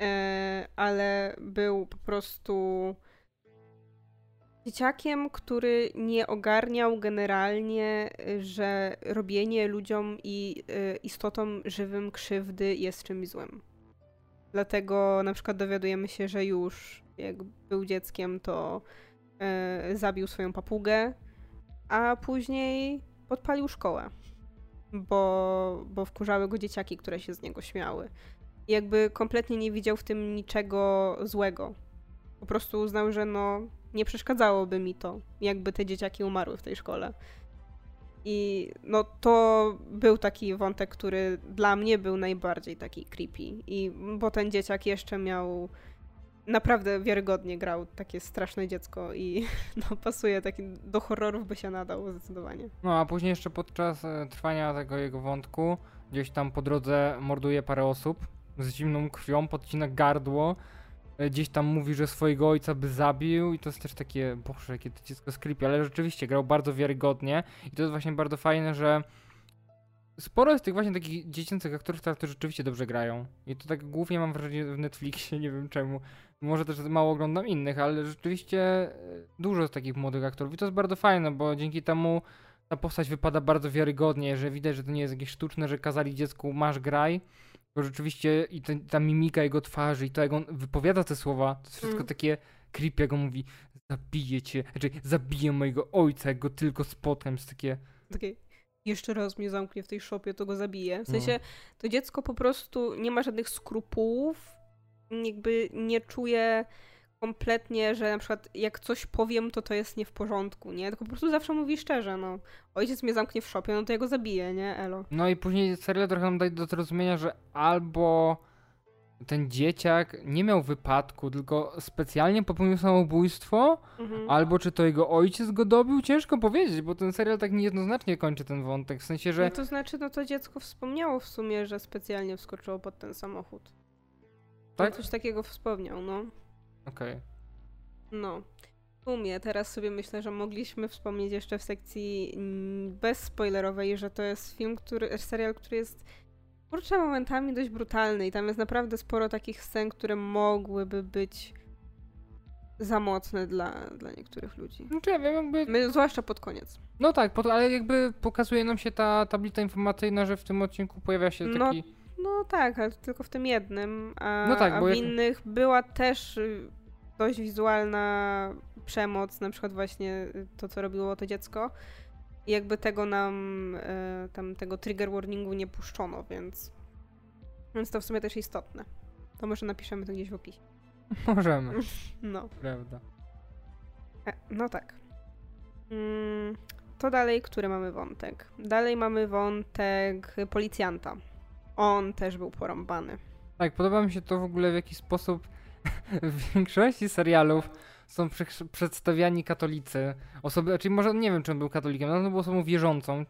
e, ale był po prostu dzieciakiem, który nie ogarniał generalnie, że robienie ludziom i e, istotom żywym krzywdy jest czymś złym. Dlatego na przykład dowiadujemy się, że już jak był dzieckiem, to e, zabił swoją papugę, a później podpalił szkołę, bo, bo wkurzały go dzieciaki, które się z niego śmiały. Jakby kompletnie nie widział w tym niczego złego. Po prostu uznał, że no nie przeszkadzałoby mi to, jakby te dzieciaki umarły w tej szkole. I no to był taki wątek, który dla mnie był najbardziej taki creepy. I bo ten dzieciak jeszcze miał naprawdę wiarygodnie grał takie straszne dziecko i no, pasuje taki, do horrorów by się nadał zdecydowanie. No a później jeszcze podczas e, trwania tego jego wątku gdzieś tam po drodze morduje parę osób z zimną krwią, podcina gardło, gdzieś tam mówi, że swojego ojca by zabił i to jest też takie, boże, jakie to dziecko skrypie, ale rzeczywiście grał bardzo wiarygodnie i to jest właśnie bardzo fajne, że sporo jest tych właśnie takich dziecięcych aktorów, którzy rzeczywiście dobrze grają. I to tak głównie mam wrażenie w Netflixie, nie wiem czemu. Może też mało oglądam innych, ale rzeczywiście e, dużo jest takich młodych aktorów i to jest bardzo fajne, bo dzięki temu ta postać wypada bardzo wiarygodnie, że widać, że to nie jest jakieś sztuczne, że kazali dziecku masz graj, bo rzeczywiście i ten, ta mimika jego twarzy i to jak on wypowiada te słowa, to jest wszystko mm. takie creepy, jak on mówi zabiję cię, znaczy zabiję mojego ojca, jak go tylko spotkam, jest takie... Takie jeszcze raz mnie zamknie w tej szopie, to go zabiję. W no. sensie, to dziecko po prostu nie ma żadnych skrupułów, jakby nie czuje kompletnie, że na przykład jak coś powiem, to to jest nie w porządku, nie? Tylko po prostu zawsze mówi szczerze, no. Ojciec mnie zamknie w szopie, no to ja go zabiję, nie? Elo. No i później serial trochę nam daje do zrozumienia, że albo ten dzieciak nie miał wypadku, tylko specjalnie popełnił samobójstwo, Mhm. albo czy to jego ojciec go dobił, ciężko powiedzieć, bo ten serial tak niejednoznacznie kończy ten wątek, w sensie, że No to znaczy, no to dziecko wspomniało w sumie, że specjalnie wskoczyło pod ten samochód. Tak? Tak? Coś takiego wspomniał, no. Okej. No. W sumie teraz sobie myślę, że mogliśmy wspomnieć jeszcze w sekcji mm, bezspoilerowej, że to jest film, który, serial, który jest kurczę momentami dość brutalny i tam jest naprawdę sporo takich scen, które mogłyby być za mocne dla, dla niektórych ludzi. Znaczy ja wiem jakby, My, zwłaszcza pod koniec. no tak, po- ale jakby pokazuje nam się ta tablica informacyjna, że w tym odcinku pojawia się No, taki... No tak, ale tylko w tym jednym, a, No tak, a w jak- innych była też y, dość wizualna przemoc, na przykład właśnie y, to, co robiło to dziecko. I jakby tego nam, e, tam tego trigger warningu nie puszczono, więc, więc to w sumie też istotne. To może napiszemy to gdzieś w opisie. Możemy, No, prawda. e, no tak. Mm, to dalej, który mamy wątek? Dalej mamy wątek policjanta. On też był porąbany. Tak, podoba mi się to w ogóle w jaki sposób w większości serialów są przedstawiani katolicy. Osoby, czyli może nie wiem, czy on był katolikiem, no to był osobą wierzącą.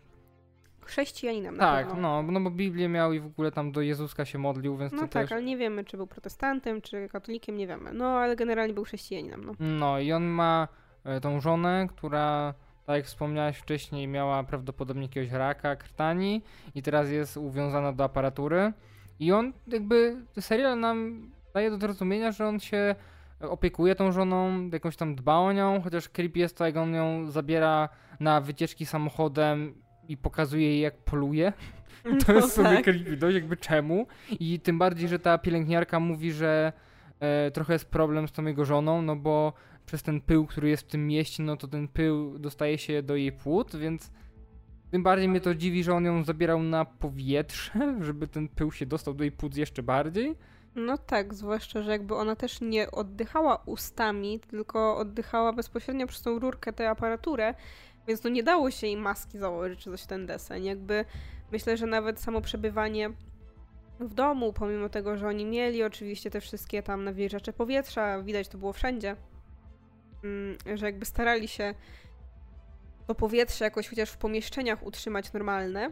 Chrześcijaninem Tak, pewno. no, no bo Biblię miał i w ogóle tam do Jezuska się modlił, więc No to tak, też... ale nie wiemy, czy był protestantem, czy katolikiem, nie wiemy. No, ale generalnie był chrześcijaninem, no. No i on ma e, tą żonę, która, tak jak wspomniałeś wcześniej, miała prawdopodobnie jakiegoś raka krtani i teraz jest uwiązana do aparatury. I on jakby, serial nam daje do zrozumienia, że on się opiekuje tą żoną, jakoś tam dba o nią, chociaż creepy jest to, jak on ją zabiera na wycieczki samochodem i pokazuje jej, jak poluje. To jest w sumie tak. creepy, dość jakby czemu. I tym bardziej, że ta pielęgniarka mówi, że e, trochę jest problem z tą jego żoną, no bo przez ten pył, który jest w tym mieście, no to ten pył dostaje się do jej płód, więc tym bardziej mnie to dziwi, że on ją zabierał na powietrze, żeby ten pył się dostał do jej płuc jeszcze bardziej. No tak, zwłaszcza, że jakby ona też nie oddychała ustami, tylko oddychała bezpośrednio przez tą rurkę, tę aparaturę, więc no nie dało się jej maski założyć czy coś ten deseń. Jakby myślę, że nawet samo przebywanie w domu, pomimo tego, że oni mieli oczywiście te wszystkie tam nawilżacze powietrza, widać to było wszędzie, że jakby starali się to powietrze jakoś chociaż w pomieszczeniach utrzymać normalne,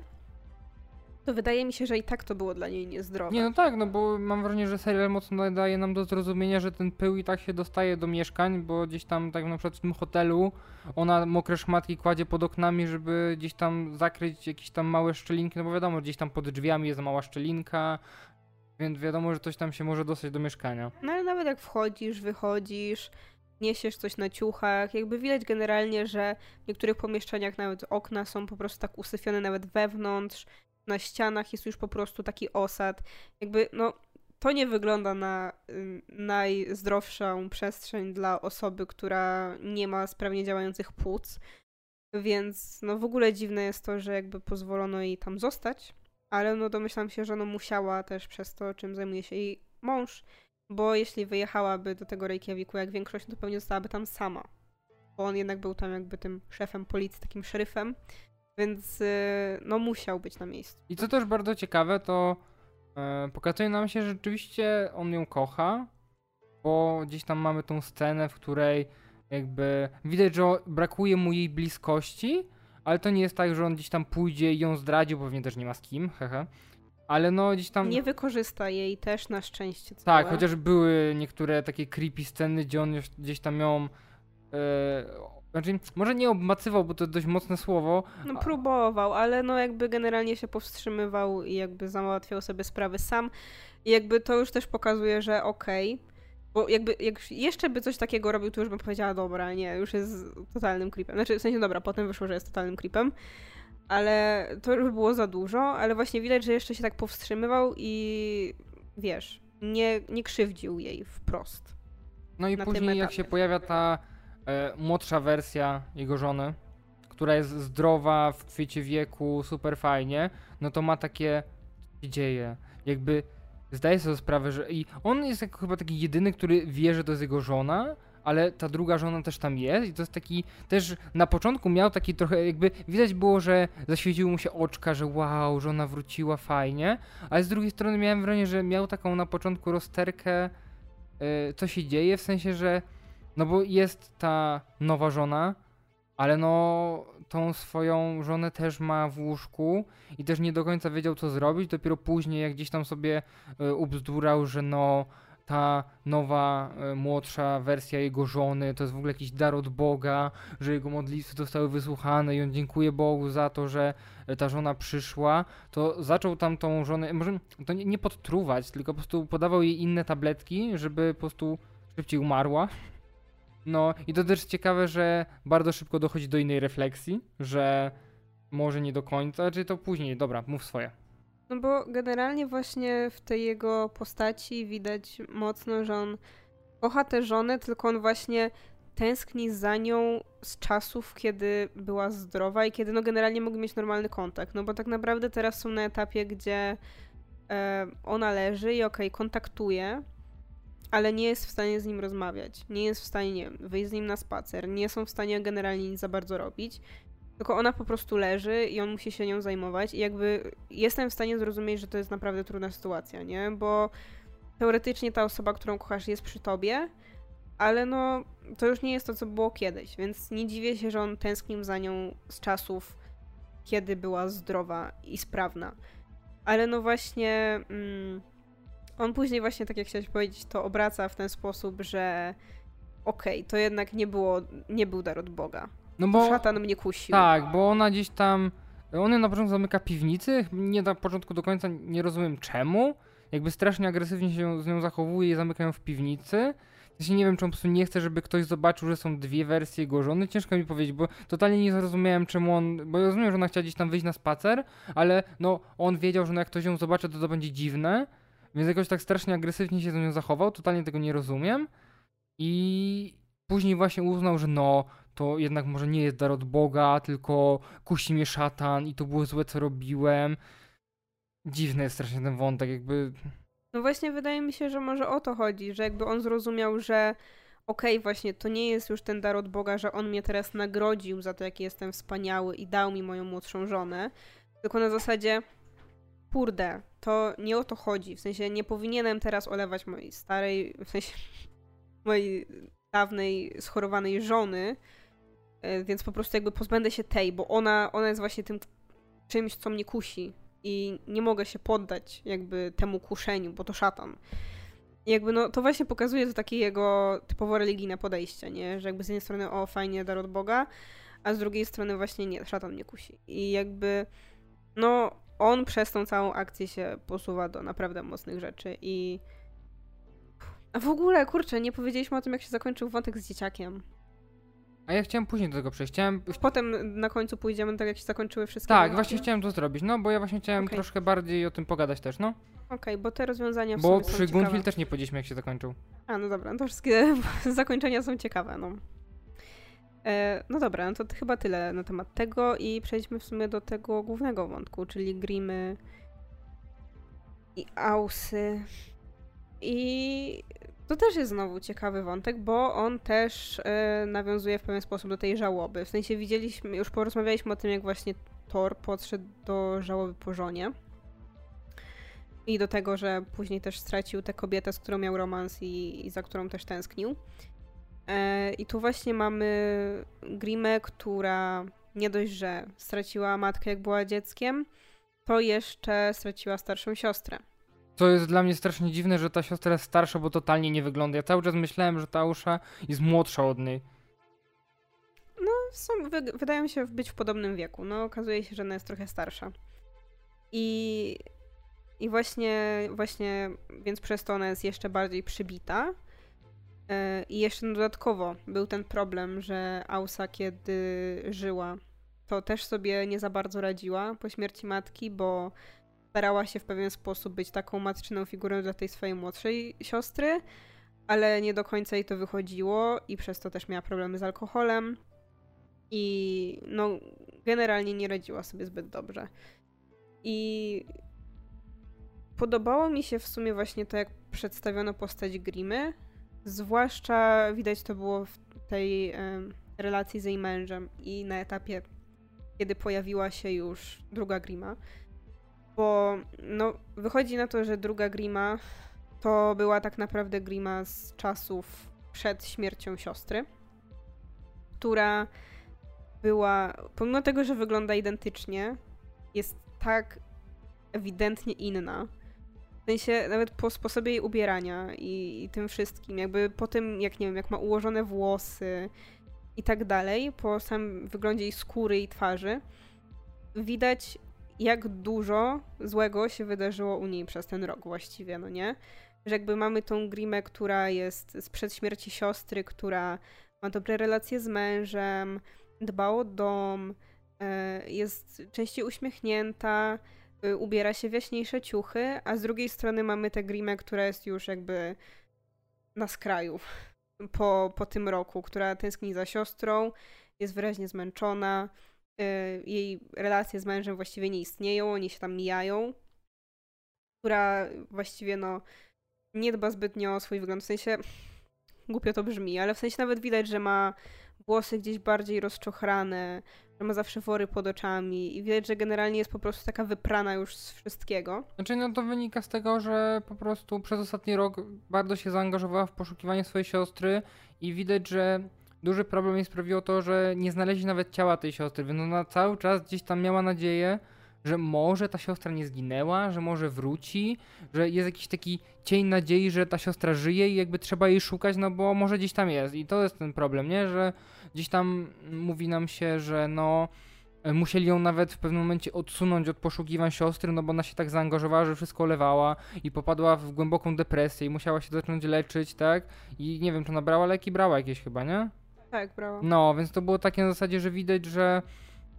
to wydaje mi się, że i tak to było dla niej niezdrowe. Nie, no tak, no bo mam wrażenie, że serial mocno daje nam do zrozumienia, że ten pył i tak się dostaje do mieszkań, bo gdzieś tam, tak na przykład w tym hotelu, ona mokre szmatki kładzie pod oknami, żeby gdzieś tam zakryć jakieś tam małe szczelinki, no bo wiadomo, gdzieś tam pod drzwiami jest mała szczelinka, więc wiadomo, że coś tam się może dostać do mieszkania. No ale nawet jak wchodzisz, wychodzisz, niesiesz coś na ciuchach, jakby widać generalnie, że w niektórych pomieszczeniach nawet okna są po prostu tak usyfione nawet wewnątrz, na ścianach jest już po prostu taki osad. Jakby, no, to nie wygląda na najzdrowszą przestrzeń dla osoby, która nie ma sprawnie działających płuc. Więc no w ogóle dziwne jest to, że jakby pozwolono jej tam zostać, ale no domyślam się, że no musiała też przez to, czym zajmuje się jej mąż, bo jeśli wyjechałaby do tego Reykjaviku jak większość, to pewnie zostałaby tam sama. Bo on jednak był tam jakby tym szefem policji, takim szeryfem, więc y, no musiał być na miejscu. I co też bardzo ciekawe, to e, pokazuje nam się, że rzeczywiście on ją kocha, bo gdzieś tam mamy tą scenę, w której jakby widać, że brakuje mu jej bliskości, ale to nie jest tak, że on gdzieś tam pójdzie i ją zdradzi, bo pewnie też nie ma z kim, hehe. Ale no gdzieś tam... Nie wykorzysta jej też na szczęście całe. Tak, chociaż były niektóre takie creepy sceny, gdzie on już gdzieś tam ją... E, znaczy, może nie obmacywał, bo to dość mocne słowo, No próbował, ale no jakby generalnie się powstrzymywał i jakby załatwiał sobie sprawy sam. I jakby to już też pokazuje, że okej. Bo jakby jak jeszcze by coś takiego robił, to już bym powiedziała, dobra, nie, już jest totalnym creepem. Znaczy, w sensie, dobra, potem wyszło, że jest totalnym creepem. Ale to już by było za dużo, ale właśnie widać, że jeszcze się tak powstrzymywał i wiesz, nie, nie krzywdził jej wprost. No i później jak się pojawia ta e, młodsza wersja jego żony, która jest zdrowa, w kwiecie wieku, super fajnie, no to ma takie, się dzieje, jakby zdaje sobie sprawę, że i on jest jako chyba taki jedyny, który wie, że to jest jego żona, ale ta druga żona też tam jest i to jest taki, też na początku miał taki trochę, jakby widać było, że zaświeciły mu się oczka, że wow, żona wróciła, fajnie, ale z drugiej strony miałem wrażenie, że miał taką na początku rozterkę, yy, co się dzieje, w sensie, że no bo jest ta nowa żona, ale no tą swoją żonę też ma w łóżku i też nie do końca wiedział co zrobić, dopiero później jak gdzieś tam sobie y, ubzdurał, że no ta nowa, y, młodsza wersja jego żony to jest w ogóle jakiś dar od Boga, że jego modlitwy zostały wysłuchane i on dziękuję Bogu za to, że ta żona przyszła, to zaczął tam tą żonę, może to nie, nie podtruwać, tylko po prostu podawał jej inne tabletki, żeby po prostu szybciej umarła. No i to też ciekawe, że bardzo szybko dochodzi do innej refleksji, że może nie do końca, czy to później, dobra, mów swoje. No bo generalnie właśnie w tej jego postaci widać mocno, że on kocha tę żonę, tylko on właśnie tęskni za nią z czasów, kiedy była zdrowa i kiedy no generalnie mogli mieć normalny kontakt. No bo tak naprawdę teraz są na etapie, gdzie e, ona leży i okej, okay, kontaktuje, ale nie jest w stanie z nim rozmawiać. Nie jest w stanie, nie wyjść z nim na spacer. Nie są w stanie generalnie nic za bardzo robić. Tylko ona po prostu leży i on musi się nią zajmować. I jakby jestem w stanie zrozumieć, że to jest naprawdę trudna sytuacja, nie? Bo teoretycznie ta osoba, którą kochasz, jest przy tobie, ale no to już nie jest to, co było kiedyś, więc nie dziwię się, że on tęsknił za nią z czasów, kiedy była zdrowa i sprawna. Ale no właśnie. Mm, on później właśnie, tak jak chciałeś powiedzieć, to obraca w ten sposób, że okej, okay, to jednak nie było, nie był dar od Boga. No bo... Szatan mnie kusił. Tak, bo ona gdzieś tam... On na początku zamyka piwnicy, nie na początku do końca nie rozumiem czemu. Jakby strasznie agresywnie się z nią zachowuje i zamykają w piwnicy. Ja nie wiem, czy on po prostu nie chce, żeby ktoś zobaczył, że są dwie wersje jego żony. Ciężko mi powiedzieć, bo totalnie nie zrozumiałem, czemu on. Bo ja rozumiem, że ona chciała gdzieś tam wyjść na spacer, ale no on wiedział, że no jak ktoś ją zobaczy, to to będzie dziwne. Więc jakoś tak strasznie agresywnie się z nią zachował, totalnie tego nie rozumiem. I później właśnie uznał, że no, to jednak może nie jest dar od Boga, tylko kusi mnie szatan i to było złe, co robiłem. Dziwny jest strasznie ten wątek, jakby... No właśnie wydaje mi się, że może o to chodzi, że jakby on zrozumiał, że okej, okay, właśnie to nie jest już ten dar od Boga, że on mnie teraz nagrodził za to, jaki jestem wspaniały i dał mi moją młodszą żonę, tylko na zasadzie kurde, to nie o to chodzi. W sensie nie powinienem teraz olewać mojej starej, w sensie mojej dawnej schorowanej żony, więc po prostu jakby pozbędę się tej, bo ona, ona jest właśnie tym czymś, co mnie kusi i nie mogę się poddać jakby temu kuszeniu, bo to szatan. I jakby no, to właśnie pokazuje to takie jego typowo religijne podejście, nie? Że jakby z jednej strony o, fajnie, dar od Boga, a z drugiej strony właśnie nie, szatan mnie kusi. I jakby no, on przez tą całą akcję się posuwa do naprawdę mocnych rzeczy i. A w ogóle, kurczę, nie powiedzieliśmy o tym, jak się zakończył wątek z dzieciakiem. A ja chciałem później do tego przejść. Chciałem... Potem na końcu pójdziemy tak, jak się zakończyły wszystkie. Tak, wątki. właśnie chciałem to zrobić, no bo ja właśnie chciałem okay. troszkę bardziej o tym pogadać też, no. Okej, okay, bo te rozwiązania w Bo przy Gunfield też nie powiedzieliśmy, jak się zakończył. A, no dobra, to wszystkie zakończenia są ciekawe, no. E, no dobra, no to chyba tyle na temat tego i przejdźmy w sumie do tego głównego wątku, czyli Grimy i Ausy. I to też jest znowu ciekawy wątek, bo on też e, nawiązuje w pewien sposób do tej żałoby. W sensie widzieliśmy, już porozmawialiśmy o tym, jak właśnie Thor podszedł do żałoby po żonie. I do tego, że później też stracił tę kobietę, z którą miał romans i, i za którą też tęsknił. E, I tu właśnie mamy Grimę, która nie dość, że straciła matkę, jak była dzieckiem, to jeszcze straciła starszą siostrę. To jest dla mnie strasznie dziwne, że ta siostra jest starsza, bo totalnie nie wygląda. Ja cały czas myślałem, że ta Usza jest młodsza od niej. No, są, wy, wydają się być w podobnym wieku. No, okazuje się, że ona jest trochę starsza. I, i właśnie, właśnie, więc przez to ona jest jeszcze bardziej przybita. E, I jeszcze dodatkowo był ten problem, że Ausa, kiedy żyła, to też sobie nie za bardzo radziła po śmierci matki, bo starała się w pewien sposób być taką matczyną figurą dla tej swojej młodszej siostry, ale nie do końca jej to wychodziło i przez to też miała problemy z alkoholem. I no, generalnie nie radziła sobie zbyt dobrze. I podobało mi się w sumie właśnie to, jak przedstawiono postać Grimy, Zwłaszcza widać to było w tej relacji z jej mężem i na etapie, kiedy pojawiła się już druga Grima. Bo no, wychodzi na to, że druga Grima to była tak naprawdę Grima z czasów przed śmiercią siostry, która była, pomimo tego, że wygląda identycznie, jest tak ewidentnie inna. W sensie nawet po sposobie jej ubierania i, i tym wszystkim, jakby po tym, jak nie wiem, jak ma ułożone włosy i tak dalej, po samym wyglądzie jej skóry i twarzy, widać jak dużo złego się wydarzyło u niej przez ten rok właściwie, no nie? Że jakby mamy tą Grimę, która jest sprzed śmierci siostry, która ma dobre relacje z mężem, dba o dom, e, jest częściej uśmiechnięta, y, ubiera się w jaśniejsze ciuchy, a z drugiej strony mamy tę Grimę, która jest już jakby na skraju po, po tym roku, która tęskni za siostrą, jest wyraźnie zmęczona, jej relacje z mężem właściwie nie istnieją, oni się tam mijają, która właściwie no nie dba zbytnio o swój wygląd, w sensie głupio to brzmi, ale w sensie nawet widać, że ma włosy gdzieś bardziej rozczochrane, że ma zawsze wory pod oczami i widać, że generalnie jest po prostu taka wyprana już z wszystkiego. Znaczy, no to wynika z tego, że po prostu przez ostatni rok bardzo się zaangażowała w poszukiwanie swojej siostry i widać, że duży problem jej sprawiło to, że nie znaleźli nawet ciała tej siostry, więc ona cały czas gdzieś tam miała nadzieję, że może ta siostra nie zginęła, że może wróci, że jest jakiś taki cień nadziei, że ta siostra żyje i jakby trzeba jej szukać, no bo może gdzieś tam jest. I to jest ten problem, nie? Że gdzieś tam mówi nam się, że no musieli ją nawet w pewnym momencie odsunąć od poszukiwań siostry, no bo ona się tak zaangażowała, że wszystko lewała i popadła w głęboką depresję i musiała się zacząć leczyć, tak? I nie wiem, czy ona brała leki? Brała jakieś chyba, nie? Tak, brała. No, więc to było takie na zasadzie, że widać, że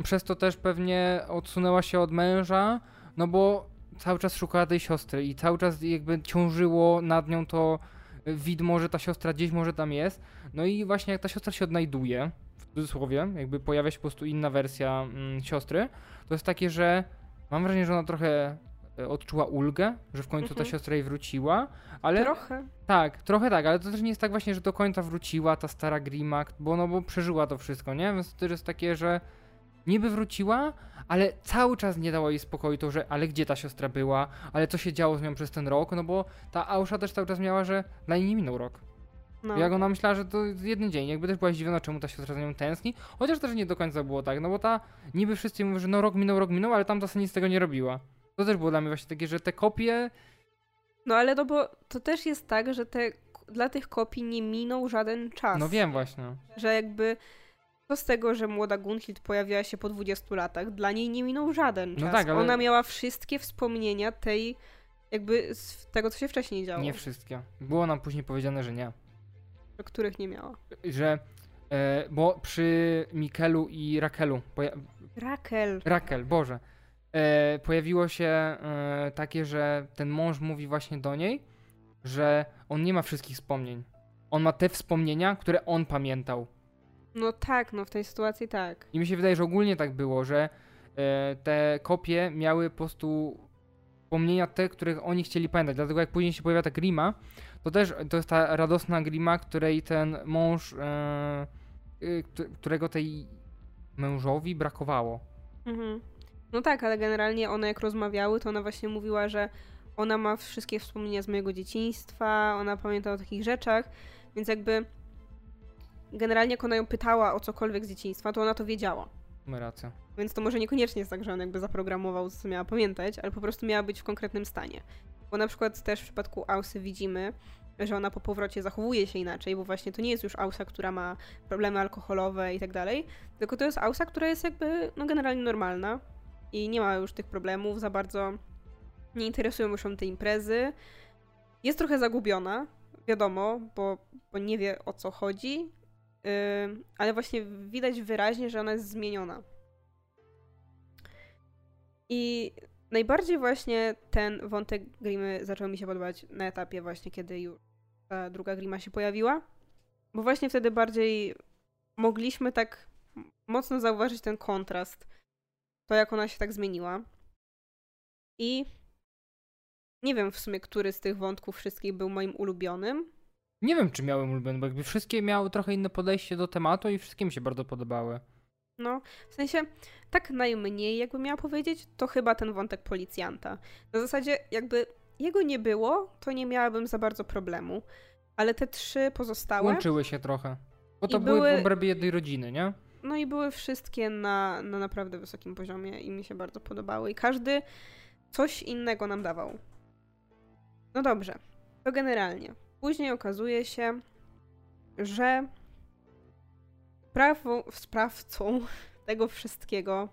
przez to też pewnie odsunęła się od męża, no bo cały czas szukała tej siostry i cały czas jakby ciążyło nad nią to widmo, że ta siostra gdzieś może tam jest. No i właśnie jak ta siostra się odnajduje, w cudzysłowie, jakby pojawia się po prostu inna wersja mm, siostry, to jest takie, że mam wrażenie, że ona trochę odczuła ulgę, że w końcu mhm. ta siostra jej wróciła, ale... Trochę. Tak, trochę tak, ale to też nie jest tak właśnie, że do końca wróciła ta stara Grima, bo no bo przeżyła to wszystko, nie? Więc to też jest takie, że niby wróciła, ale cały czas nie dało jej spokoju to, że ale gdzie ta siostra była, ale co się działo z nią przez ten rok, no bo ta Ausza też cały czas miała, że dla niej nie minął rok. No. Jak ona myślała, że to jeden dzień, jakby też była zdziwiona, czemu ta siostra za nią tęskni, chociaż też nie do końca było tak, no bo ta, niby wszyscy mówią, że no rok minął, rok minął, ale tamta sobie nic z tego nie robiła. To też było dla mnie właśnie takie, że te kopie... No ale no bo to też jest tak, że te, dla tych kopii nie minął żaden czas. No wiem właśnie. Że jakby co z tego, że młoda Gunhild pojawiła się po 20 latach? Dla niej nie minął żaden no czas. No tak, ale... Ona miała wszystkie wspomnienia tej, jakby z tego, co się wcześniej działo. Nie wszystkie. Było nam później powiedziane, że nie. Których nie miała. Że, e, bo przy Mikelu i Rakelu. Poja- Rakel. Rakel, Boże. E, pojawiło się e, takie, że ten mąż mówi właśnie do niej, że on nie ma wszystkich wspomnień. On ma te wspomnienia, które on pamiętał. No tak, no w tej sytuacji tak. I mi się wydaje, że ogólnie tak było, że e, te kopie miały po prostu wspomnienia te, których oni chcieli pamiętać. Dlatego jak później się pojawia ta grima, to też to jest ta radosna grima, której ten mąż, e, y, którego tej mężowi brakowało. Mhm. No tak, ale generalnie one jak rozmawiały, to ona właśnie mówiła, że ona ma wszystkie wspomnienia z mojego dzieciństwa, ona pamięta o takich rzeczach, więc jakby generalnie jak ona ją pytała o cokolwiek z dzieciństwa, to ona to wiedziała. Ma rację. Więc to może niekoniecznie jest tak, że on jakby zaprogramował, co miała pamiętać, ale po prostu miała być w konkretnym stanie. Bo na przykład też w przypadku Ausy widzimy, że ona po powrocie zachowuje się inaczej, bo właśnie to nie jest już Ausa, która ma problemy alkoholowe i tak dalej, tylko to jest Ausa, która jest jakby no generalnie normalna i nie ma już tych problemów za bardzo. Nie interesują już ją te imprezy. Jest trochę zagubiona, wiadomo, bo, bo nie wie o co chodzi, ale właśnie widać wyraźnie, że ona jest zmieniona. I najbardziej właśnie ten wątek Grimy zaczął mi się podobać na etapie właśnie, kiedy już ta druga Grima się pojawiła. Bo właśnie wtedy bardziej mogliśmy tak mocno zauważyć ten kontrast. To, jak ona się tak zmieniła. I nie wiem w sumie, który z tych wątków wszystkich był moim ulubionym, Nie wiem, czy miałem ulubione, bo jakby wszystkie miały trochę inne podejście do tematu i wszystkie mi się bardzo podobały. No, w sensie tak najmniej, jakby miała powiedzieć, to chyba ten wątek policjanta. Na zasadzie, jakby jego nie było, to nie miałabym za bardzo problemu. Ale te trzy pozostałe. Łączyły się trochę. Bo to były były- w obrębie jednej rodziny, nie? No i były wszystkie na, na naprawdę wysokim poziomie i mi się bardzo podobały. I każdy coś innego nam dawał. No dobrze, to generalnie. Później okazuje się, że sprawą, sprawcą tego wszystkiego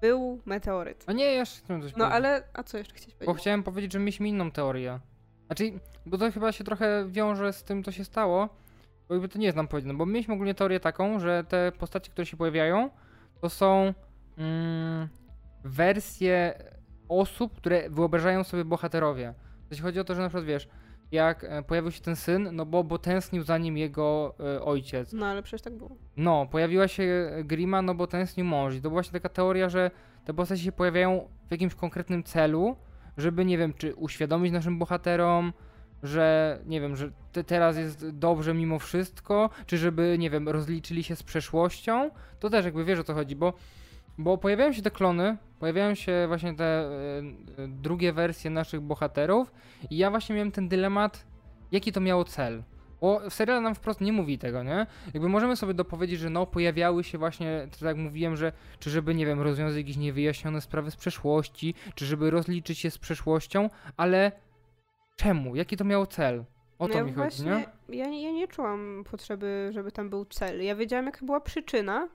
był meteoryt. A nie, jeszcze chciałem coś No powiedzieć. ale, a co jeszcze chcieć Bo powiedzieć? chciałem powiedzieć, że mieliśmy inną teorię. Znaczy, bo to chyba się trochę wiąże z tym, co się stało. Bo jakby to nie jest nam powiedziane. Bo mieliśmy ogólnie teorię taką, że te postacie, które się pojawiają, to są mm, wersje osób, które wyobrażają sobie bohaterowie. Jeśli chodzi o to, że na przykład wiesz, jak e, pojawił się ten syn, no bo, bo tęsknił za nim jego e, ojciec. No ale przecież tak było. No, pojawiła się Grima, no bo tęsknił mąż. I to była właśnie taka teoria, że te postacie się pojawiają w jakimś konkretnym celu, żeby, nie wiem, czy uświadomić naszym bohaterom, że, nie wiem, że te, teraz jest dobrze mimo wszystko, czy żeby, nie wiem, rozliczyli się z przeszłością. To też jakby wiesz o co chodzi, bo, bo pojawiają się te klony, pojawiają się właśnie te e, drugie wersje naszych bohaterów i ja właśnie miałem ten dylemat, jaki to miało cel. Bo w serialu nam wprost nie mówi tego, nie? Jakby możemy sobie dopowiedzieć, że no pojawiały się właśnie, tak jak mówiłem, że czy żeby, nie wiem, rozwiązać jakieś niewyjaśnione sprawy z przeszłości, czy żeby rozliczyć się z przeszłością, ale czemu? Jaki to miało cel? O to no ja mi chodzi, właśnie, nie? Ja, ja nie czułam potrzeby, żeby tam był cel. Ja wiedziałam, jaka była przyczyna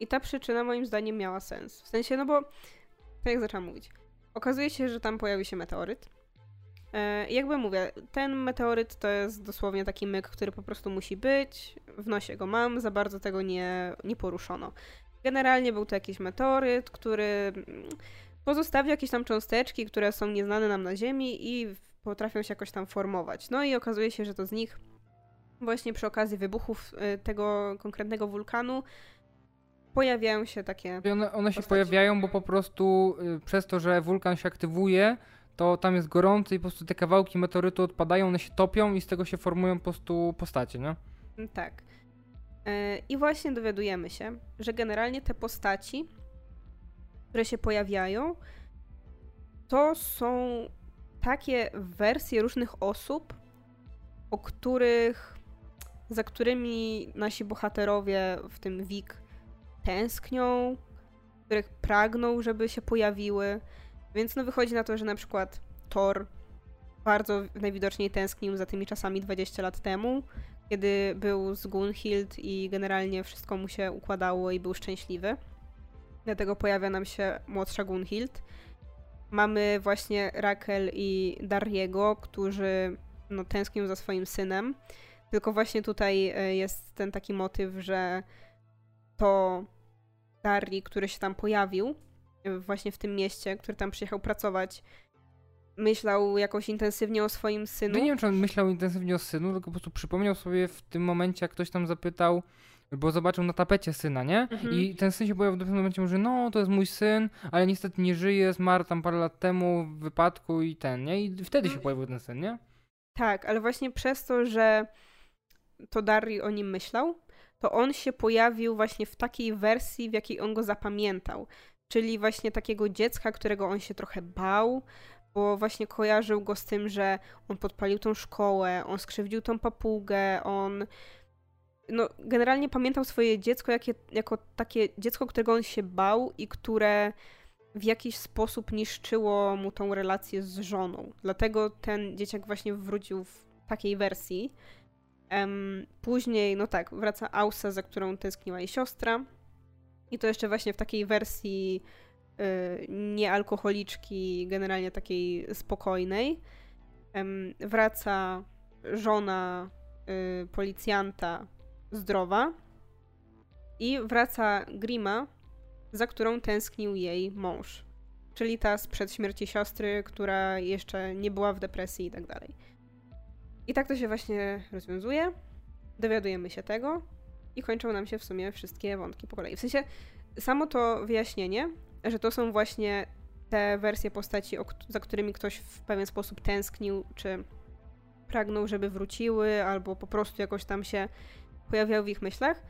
i ta przyczyna moim zdaniem miała sens. W sensie, no bo, tak jak zaczęłam mówić, okazuje się, że tam pojawi się meteoryt. E, jakby mówię, ten meteoryt to jest dosłownie taki myk, który po prostu musi być. W nosie go mam, za bardzo tego nie, nie poruszono. Generalnie był to jakiś meteoryt, który pozostawił jakieś tam cząsteczki, które są nieznane nam na Ziemi i potrafią się jakoś tam formować. No i okazuje się, że to z nich właśnie przy okazji wybuchów y, tego konkretnego wulkanu pojawiają się takie. One, one się pojawiają, bo po prostu y, przez to, że wulkan się aktywuje, to tam jest gorący i po prostu te kawałki meteorytu odpadają, one się topią i z tego się formują po prostu postacie, nie? Mm, Tak. E, I właśnie dowiadujemy się, że generalnie te postaci, które się pojawiają, to są takie wersje różnych osób, o których, za którymi nasi bohaterowie, w tym Wik, tęsknią, których pragną, żeby się pojawiły. Więc no wychodzi na to, że na przykład Thor bardzo najwidoczniej tęsknił za tymi czasami 20 lat temu, kiedy był z Gunhild i generalnie wszystko mu się układało i był szczęśliwy. Dlatego pojawia nam się młodsza Gunhild. Mamy właśnie Rakel i Dariego, którzy no, tęsknią za swoim synem. Tylko właśnie tutaj e, jest ten taki motyw, że to Dari, który się tam pojawił, e, właśnie w tym mieście, który tam przyjechał pracować, myślał jakoś intensywnie o swoim synu. No nie wiem, czy on myślał intensywnie o synu, tylko po prostu przypomniał sobie w tym momencie, jak ktoś tam zapytał, bo zobaczył na tapecie syna, nie? Mhm. I ten syn się pojawił w pewnym momencie, że no, to jest mój syn, ale niestety nie żyje, zmarł tam parę lat temu w wypadku i ten, nie? I wtedy się Mhm. pojawił ten syn, nie? Tak, ale właśnie przez to, że to Dari o nim myślał, to on się pojawił właśnie w takiej wersji, w jakiej on go zapamiętał. Czyli właśnie takiego dziecka, którego on się trochę bał, bo właśnie kojarzył go z tym, że on podpalił tą szkołę, on skrzywdził tą papugę, on. No, generalnie pamiętał swoje dziecko jakie, jako takie dziecko, którego on się bał i które w jakiś sposób niszczyło mu tą relację z żoną. Dlatego ten dzieciak właśnie wrócił w takiej wersji. Em, później, no tak, wraca Ausa, za którą tęskniła jej siostra. I to jeszcze właśnie w takiej wersji y, niealkoholiczki, generalnie takiej spokojnej. Em, wraca żona y, policjanta zdrowa. I wraca Grima, za którą tęsknił jej mąż. Czyli ta sprzed śmierci siostry, która jeszcze nie była w depresji i tak dalej. I tak to się właśnie rozwiązuje. Dowiadujemy się tego i kończą nam się w sumie wszystkie wątki po kolei. W sensie samo to wyjaśnienie, że to są właśnie te wersje postaci, za którymi ktoś w pewien sposób tęsknił, czy pragnął, żeby wróciły, albo po prostu jakoś tam się pojawiały w ich myślach,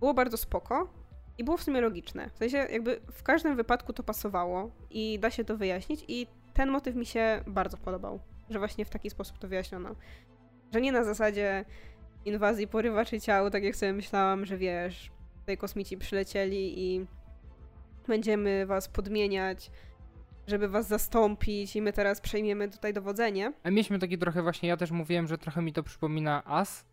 było bardzo spoko i było w sumie logiczne. W sensie jakby w każdym wypadku to pasowało i da się to wyjaśnić i ten motyw mi się bardzo podobał, że właśnie w taki sposób to wyjaśniono. Że nie na zasadzie inwazji porywaczy ciał, tak jak sobie myślałam, że wiesz, tutaj kosmici przylecieli i będziemy was podmieniać, żeby was zastąpić i my teraz przejmiemy tutaj dowodzenie. A mieliśmy taki trochę właśnie, ja też mówiłem, że trochę mi to przypomina As,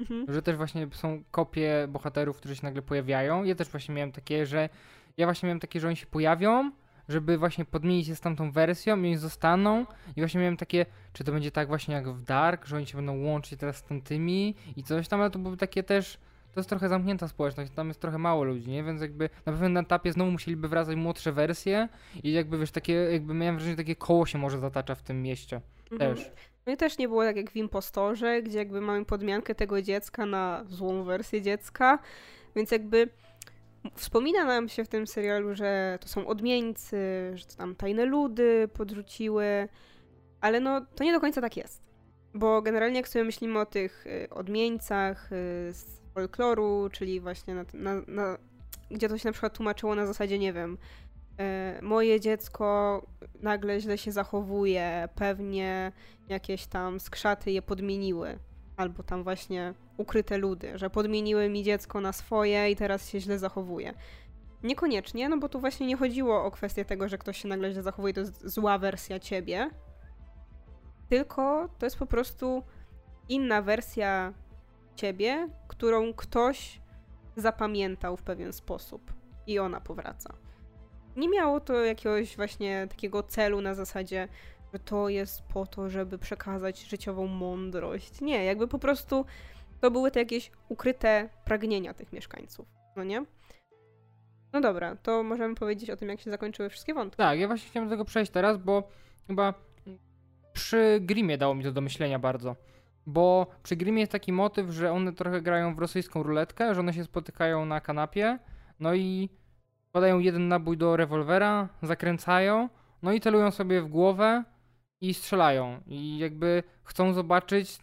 Mhm. że też właśnie są kopie bohaterów, którzy się nagle pojawiają. Ja też właśnie miałem takie, że ja właśnie miałem takie, że oni się pojawią, żeby właśnie podmienić się z tamtą wersją i oni zostaną. I właśnie miałem takie, czy to będzie tak właśnie jak w Dark, że oni się będą łączyć teraz z tamtymi i coś tam, ale to były takie też. To jest trochę zamknięta społeczność, tam jest trochę mało ludzi, nie? Więc jakby na pewnym etapie znowu musieliby wracać młodsze wersje i jakby wiesz, takie, jakby miałem wrażenie, że takie koło się może zatacza w tym mieście. Mhm. Też. No i też nie było tak jak w Impostorze, gdzie jakby mamy podmiankę tego dziecka na złą wersję dziecka, więc jakby wspomina nam się w tym serialu, że to są odmieńcy, że to tam tajne ludy podrzuciły, ale no to nie do końca tak jest. Bo generalnie jak sobie myślimy o tych y, odmieńcach y, z folkloru, czyli właśnie na, na, na, gdzie to się na przykład tłumaczyło na zasadzie, nie wiem, moje dziecko nagle źle się zachowuje, pewnie jakieś tam skrzaty je podmieniły. Albo tam właśnie ukryte ludy, że podmieniły mi dziecko na swoje i teraz się źle zachowuje. Niekoniecznie, no bo tu właśnie nie chodziło o kwestię tego, że ktoś się nagle źle zachowuje, to jest zła wersja ciebie. Tylko to jest po prostu inna wersja ciebie, którą ktoś zapamiętał w pewien sposób i ona powraca. Nie miało to jakiegoś właśnie takiego celu na zasadzie, że to jest po to, żeby przekazać życiową mądrość. Nie, jakby po prostu to były te jakieś ukryte pragnienia tych mieszkańców, no nie? No dobra, to możemy powiedzieć o tym, jak się zakończyły wszystkie wątki. Tak, ja właśnie chciałem do tego przejść teraz, bo chyba przy Grimie dało mi to do myślenia bardzo. Bo przy Grimie jest taki motyw, że one trochę grają w rosyjską ruletkę, że one się spotykają na kanapie, no i podają jeden nabój do rewolwera, zakręcają, no i celują sobie w głowę i strzelają. I jakby chcą zobaczyć,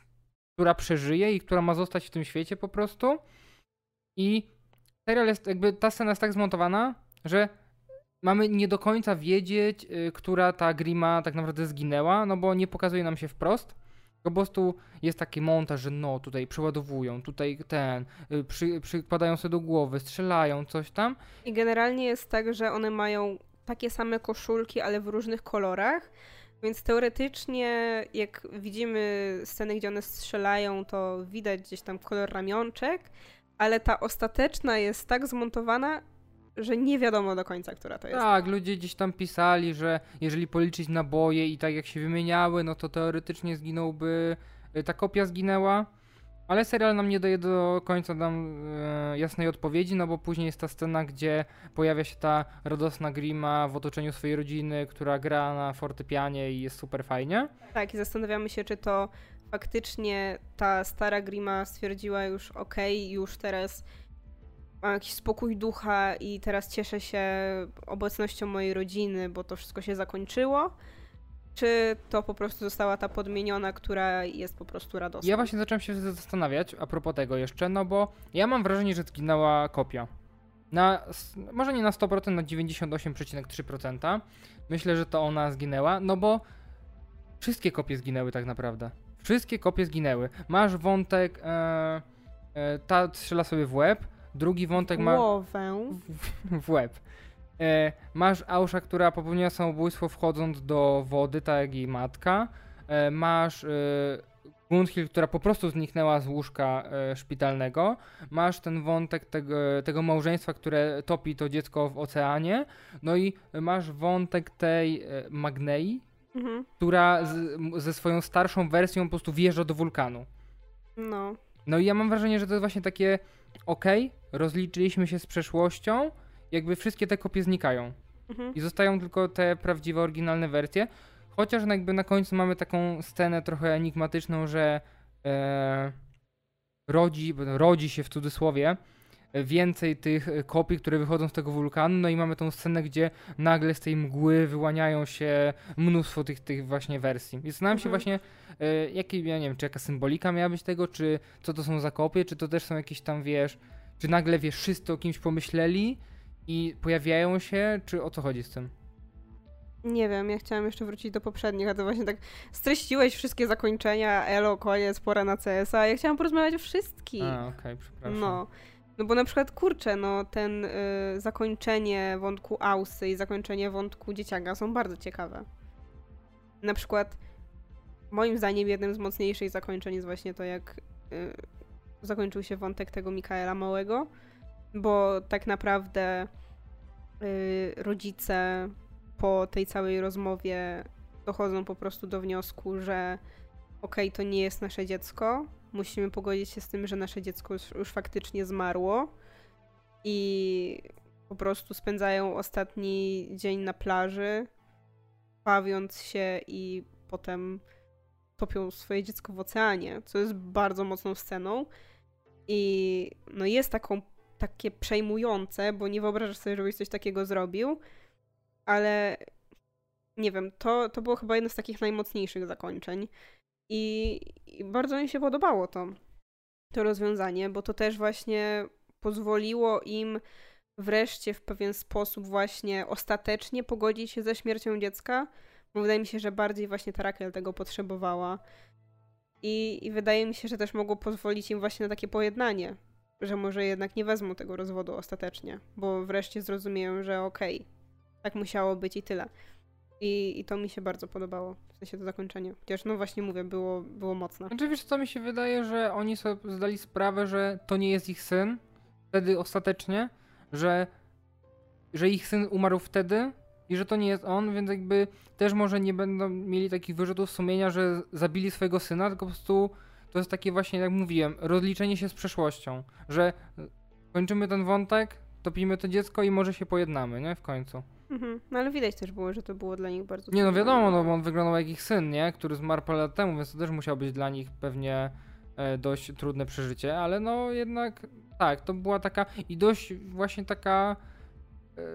która przeżyje i która ma zostać w tym świecie po prostu. I serial jest, jakby ta scena jest tak zmontowana, że mamy nie do końca wiedzieć, y, która ta Grima tak naprawdę zginęła, no bo nie pokazuje nam się wprost. Po prostu jest taki montaż, że no tutaj przeładowują, tutaj ten, y, przy, przykładają sobie do głowy, strzelają, coś tam. I generalnie jest tak, że one mają takie same koszulki, ale w różnych kolorach. Więc teoretycznie, jak widzimy sceny, gdzie one strzelają, to widać gdzieś tam kolor ramionczek, ale ta ostateczna jest tak zmontowana, że nie wiadomo do końca, która to jest. Tak, ludzie gdzieś tam pisali, że jeżeli policzyć naboje i tak jak się wymieniały, no to teoretycznie zginąłby, y, ta kopia zginęła. Ale serial nam nie daje do końca nam e, jasnej odpowiedzi, no bo później jest ta scena, gdzie pojawia się ta radosna Grima w otoczeniu swojej rodziny, która gra na fortepianie i jest super fajnie. Tak, i zastanawiamy się, czy to faktycznie ta stara Grima stwierdziła już okej, już teraz mam jakiś spokój ducha i teraz cieszę się obecnością mojej rodziny, bo to wszystko się zakończyło. Czy to po prostu została ta podmieniona, która jest po prostu radosna? Ja właśnie zacząłem się zastanawiać a propos tego jeszcze, no bo ja mam wrażenie, że zginęła kopia. Na, może nie na 100%, na 98,3%. Myślę, że to ona zginęła, no bo wszystkie kopie zginęły tak naprawdę. Wszystkie kopie zginęły. Masz wątek, e, e, ta strzela sobie w łeb, drugi wątek ma Głowę. w łeb. E, masz Ausza, która popełniła samobójstwo wchodząc do wody, tak jak jej matka. E, masz e, która po prostu zniknęła z łóżka e, szpitalnego. Masz ten wątek tego, tego małżeństwa, które topi to dziecko w oceanie. No i masz wątek tej e, Magnei, Mhm. która z, ze swoją starszą wersją po prostu wjeżdża do wulkanu. No. No i ja mam wrażenie, że to jest właśnie takie okej, rozliczyliśmy się z przeszłością, jakby wszystkie te kopie znikają Mhm. i zostają tylko te prawdziwe, oryginalne wersje. Chociaż no jakby na końcu mamy taką scenę trochę enigmatyczną, że e, rodzi, rodzi się w cudzysłowie więcej tych kopii, które wychodzą z tego wulkanu, no i mamy tą scenę, gdzie nagle z tej mgły wyłaniają się mnóstwo tych, tych właśnie wersji. I zastanawiam mhm. się właśnie, e, jaki, ja nie wiem, czy jaka symbolika miała być tego, czy co to są za kopie, czy to też są jakieś tam, wiesz, czy nagle, wiesz, wszyscy o kimś pomyśleli i pojawiają się, czy o co chodzi z tym? Nie wiem, ja chciałam jeszcze wrócić do poprzednich, a to właśnie tak streściłeś wszystkie zakończenia, elo, koniec, pora na CS-a, ja chciałam porozmawiać o wszystkich. A, okej, okay, przepraszam. No. No bo na przykład, kurczę, no ten y, zakończenie wątku Ausy i zakończenie wątku Dzieciaga są bardzo ciekawe. Na przykład, moim zdaniem jednym z mocniejszych zakończeń jest właśnie to, jak y, zakończył się wątek tego Mikaela Małego, bo tak naprawdę y, rodzice po tej całej rozmowie dochodzą po prostu do wniosku, że okej, okay, to nie jest nasze dziecko, musimy pogodzić się z tym, że nasze dziecko już, już faktycznie zmarło i po prostu spędzają ostatni dzień na plaży, bawiąc się i potem topią swoje dziecko w oceanie, co jest bardzo mocną sceną. I no jest taką, takie przejmujące, bo nie wyobrażasz sobie, żebyś coś takiego zrobił, ale nie wiem, to, to było chyba jedno z takich najmocniejszych zakończeń. I, I, bardzo mi się podobało to, to rozwiązanie, bo to też właśnie pozwoliło im wreszcie w pewien sposób właśnie ostatecznie pogodzić się ze śmiercią dziecka, bo wydaje mi się, że bardziej właśnie ta tego potrzebowała. I, I wydaje mi się, że też mogło pozwolić im właśnie na takie pojednanie, że może jednak nie wezmą tego rozwodu ostatecznie, bo wreszcie zrozumieją, że okej, okay, tak musiało być i tyle. I, I to mi się bardzo podobało, w sensie to zakończenie. Chociaż no właśnie mówię, było, było mocne. Znaczy co, mi się wydaje, że oni sobie zdali sprawę, że to nie jest ich syn, wtedy ostatecznie, że, że ich syn umarł wtedy i że to nie jest on, więc jakby też może nie będą mieli takich wyrzutów sumienia, że zabili swojego syna, tylko po prostu to jest takie właśnie, jak mówiłem, rozliczenie się z przeszłością, że kończymy ten wątek, topimy to dziecko i może się pojednamy, nie? W końcu. Mhm. No ale widać też było, że to było dla nich bardzo Nie no wiadomo, no bo on wyglądał jak ich syn, nie? Który zmarł parę lat temu, więc to też musiało być dla nich pewnie e, dość trudne przeżycie, ale no jednak tak, to była taka i dość właśnie taka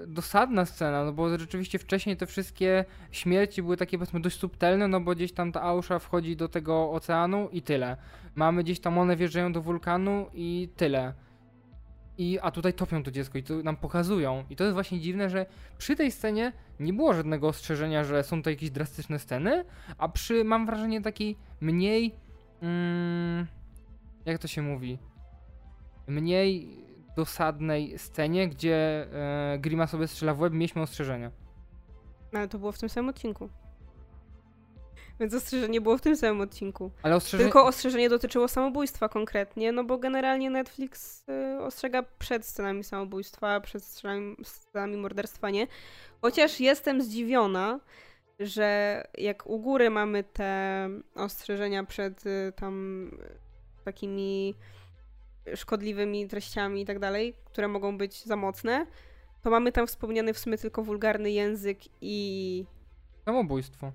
dosadna scena, no bo rzeczywiście wcześniej te wszystkie śmierci były takie powiedzmy dość subtelne, no bo gdzieś tam ta Ausza wchodzi do tego oceanu i tyle. Mamy gdzieś tam one wjeżdżają do wulkanu i tyle. I, a tutaj topią to dziecko i to nam pokazują. I to jest właśnie dziwne, że przy tej scenie nie było żadnego ostrzeżenia, że są to jakieś drastyczne sceny, a przy, mam wrażenie, takiej mniej. Mm, jak to się mówi? Mniej dosadnej scenie, gdzie e, Grima sobie strzela w łeb, mieliśmy ostrzeżenia. Ale to było w tym samym odcinku. Więc ostrzeżenie było w tym samym odcinku. Ale ostrzeżenie... Tylko ostrzeżenie dotyczyło samobójstwa konkretnie, no bo generalnie Netflix y, ostrzega przed scenami samobójstwa, przed scenami, scenami morderstwa nie. Chociaż jestem zdziwiona, że jak u góry mamy te ostrzeżenia przed y, tam takimi szkodliwymi treściami i tak dalej, które mogą być za mocne, to mamy tam wspomniany w sumie tylko wulgarny język i... Samobójstwo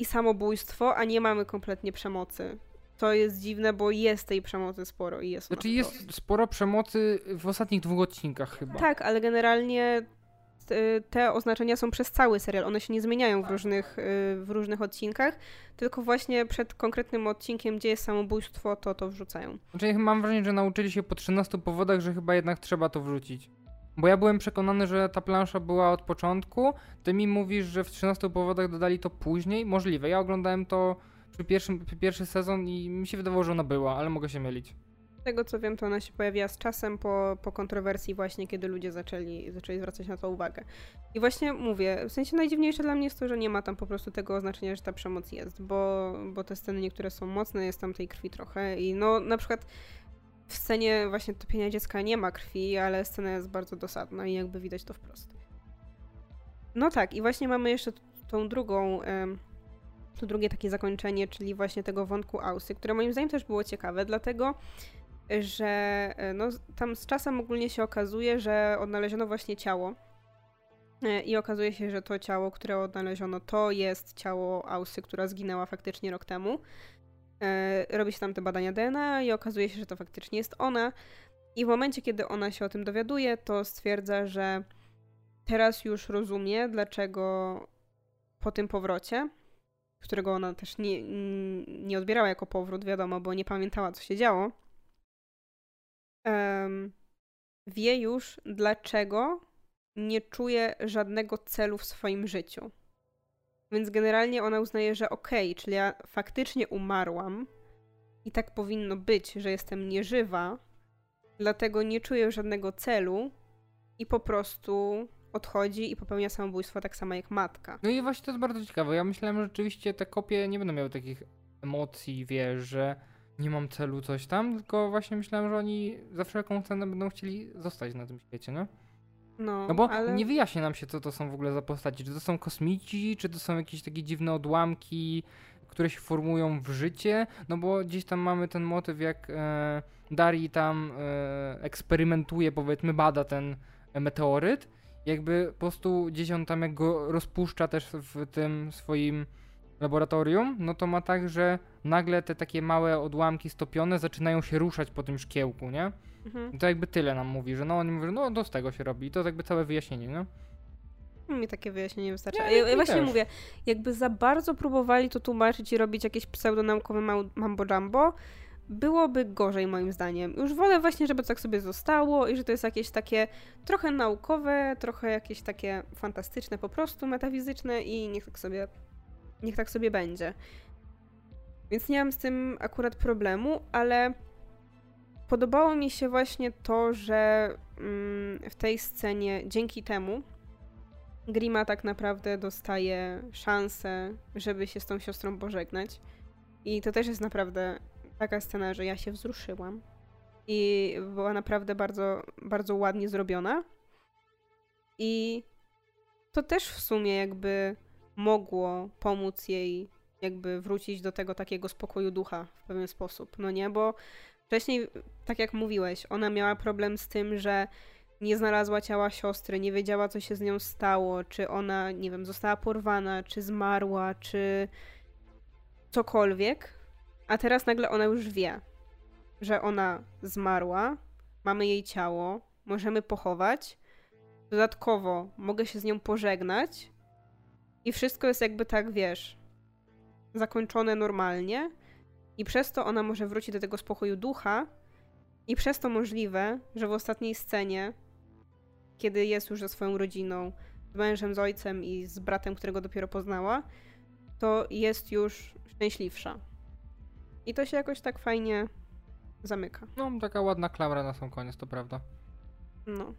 i samobójstwo, a nie mamy kompletnie przemocy. To jest dziwne, bo jest tej przemocy sporo i jest. Znaczy jest sporo przemocy w ostatnich dwóch odcinkach chyba. Tak, ale generalnie te oznaczenia są przez cały serial. One się nie zmieniają w różnych, y, w różnych odcinkach, tylko właśnie przed konkretnym odcinkiem, gdzie jest samobójstwo, to to wrzucają. Znaczy mam wrażenie, że nauczyli się po 13 powodach, że chyba jednak trzeba to wrzucić. Bo ja byłem przekonany, że ta plansza była od początku. Ty mi mówisz, że w 13 powodach dodali to później. Możliwe. Ja oglądałem to przy pierwszym, przy pierwszy sezon i mi się wydawało, że ona była, ale mogę się mylić. Tego co wiem, to ona się pojawiła z czasem po, po kontrowersji właśnie, kiedy ludzie zaczęli, zaczęli zwracać na to uwagę. I właśnie mówię, w sensie najdziwniejsze dla mnie jest to, że nie ma tam po prostu tego oznaczenia, że ta przemoc jest, bo, bo te sceny niektóre są mocne, jest tam tej krwi trochę i no na przykład w scenie właśnie topienia dziecka nie ma krwi, ale scena jest bardzo dosadna i jakby widać to wprost. No tak, i właśnie mamy jeszcze tą drugą, to drugie takie zakończenie, czyli właśnie tego wątku Ausy, które moim zdaniem też było ciekawe, dlatego że e, no, tam z czasem ogólnie się okazuje, że odnaleziono właśnie ciało. E, I okazuje się, że to ciało, które odnaleziono, to jest ciało Ausy, która zginęła faktycznie rok temu. E, robi się tam te badania DNA i okazuje się, że to faktycznie jest ona. I w momencie, kiedy ona się o tym dowiaduje, to stwierdza, że teraz już rozumie, dlaczego po tym powrocie, którego ona też nie, nie odbierała jako powrót, wiadomo, bo nie pamiętała, co się działo, um, wie już, dlaczego nie czuje żadnego celu w swoim życiu. Więc generalnie ona uznaje, że okej, okay, czyli ja faktycznie umarłam i tak powinno być, że jestem nieżywa, dlatego nie czuję żadnego celu i po prostu odchodzi i popełnia samobójstwo tak samo jak matka. No i właśnie to jest bardzo ciekawe. Ja myślałem, że rzeczywiście te kopie nie będą miały takich emocji, wiesz, że nie mam celu coś tam, tylko właśnie myślałem, że oni za wszelką cenę będą chcieli zostać na tym świecie, no? No, no bo ale... nie wyjaśnia nam się, co to są w ogóle za postaci. Czy to są kosmici, czy to są jakieś takie dziwne odłamki, które się formują w życie? No bo gdzieś tam mamy ten motyw, jak e, Dari tam e, eksperymentuje, powiedzmy, bada ten meteoryt. Jakby po prostu gdzieś on tam, jak go rozpuszcza też w tym swoim laboratorium, no to ma tak, że nagle te takie małe odłamki stopione zaczynają się ruszać po tym szkiełku, nie? Mhm. I to jakby tyle nam mówi, że no on mówi, że no to z tego się robi. I to jakby całe wyjaśnienie, nie? Mi takie wyjaśnienie wystarczy. Ja, ja, ja właśnie też. mówię, jakby za bardzo próbowali to tłumaczyć i robić jakieś pseudonaukowe mambo jumbo, byłoby gorzej moim zdaniem. Już wolę właśnie, żeby to tak sobie zostało i że to jest jakieś takie trochę naukowe, trochę jakieś takie fantastyczne po prostu, metafizyczne i niech tak sobie, niech tak sobie będzie. Więc nie mam z tym akurat problemu, ale podobało mi się właśnie to, że mm, w tej scenie dzięki temu Grima tak naprawdę dostaje szansę, żeby się z tą siostrą pożegnać. I to też jest naprawdę taka scena, że ja się wzruszyłam. I była naprawdę bardzo, bardzo ładnie zrobiona. I to też w sumie jakby mogło pomóc jej jakby wrócić do tego takiego spokoju ducha w pewien sposób, no nie? Bo wcześniej, tak jak mówiłeś, ona miała problem z tym, że nie znalazła ciała siostry, nie wiedziała, co się z nią stało, czy ona, nie wiem, została porwana, czy zmarła, czy cokolwiek. A teraz nagle ona już wie, że ona zmarła, mamy jej ciało, możemy pochować. Dodatkowo mogę się z nią pożegnać i wszystko jest jakby tak, wiesz, zakończone normalnie. I przez to ona może wrócić do tego spokoju ducha. I przez to możliwe, że w ostatniej scenie, kiedy jest już ze swoją rodziną, z mężem, z ojcem i z bratem, którego dopiero poznała, to jest już szczęśliwsza. I to się jakoś tak fajnie zamyka. No, taka ładna klamra na sam koniec, to prawda. No.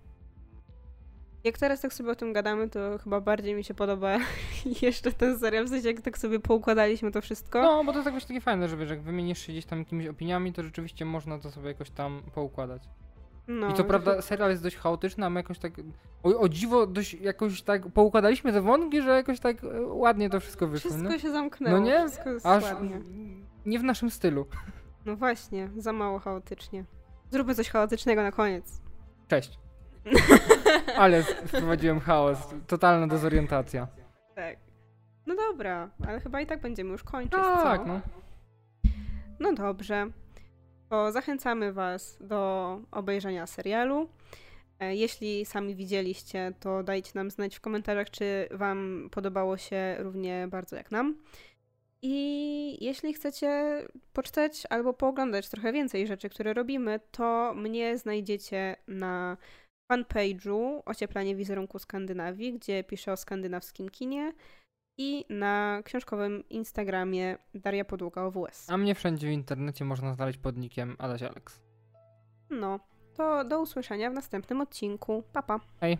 Jak teraz tak sobie o tym gadamy, to chyba bardziej mi się podoba jeszcze ten serial, w sensie jak tak sobie poukładaliśmy to wszystko. No, bo to jest właśnie takie fajne, że wiesz, jak wymienisz się gdzieś tam jakimiś opiniami, to rzeczywiście można to sobie jakoś tam poukładać. No, I co prawda to... serial jest dość chaotyczny, a my jakoś tak, o, o, dziwo, dość jakoś tak poukładaliśmy te wątki, że jakoś tak e, ładnie to wszystko wyszło. Wszystko się zamknęło, no nie? wszystko jest Aż ładnie. nie w naszym stylu. No właśnie, za mało chaotycznie. Zróbmy coś chaotycznego na koniec. Cześć. Ale wprowadziłem chaos. Totalna dezorientacja. Tak. No dobra, ale chyba i tak będziemy już kończyć, Tak, co? no. No dobrze. To zachęcamy Was do obejrzenia serialu. E, jeśli sami widzieliście, to dajcie nam znać w komentarzach, czy Wam podobało się równie bardzo jak nam. I jeśli chcecie poczytać albo pooglądać trochę więcej rzeczy, które robimy, to mnie znajdziecie na fanpage'u Ocieplanie wizerunku Skandynawii, gdzie piszę o skandynawskim kinie i na książkowym Instagramie Daria Podługa OWS. A mnie wszędzie w internecie można znaleźć pod nickiem Alex Alex. No, to do usłyszenia w następnym odcinku. Pa, pa. Hej.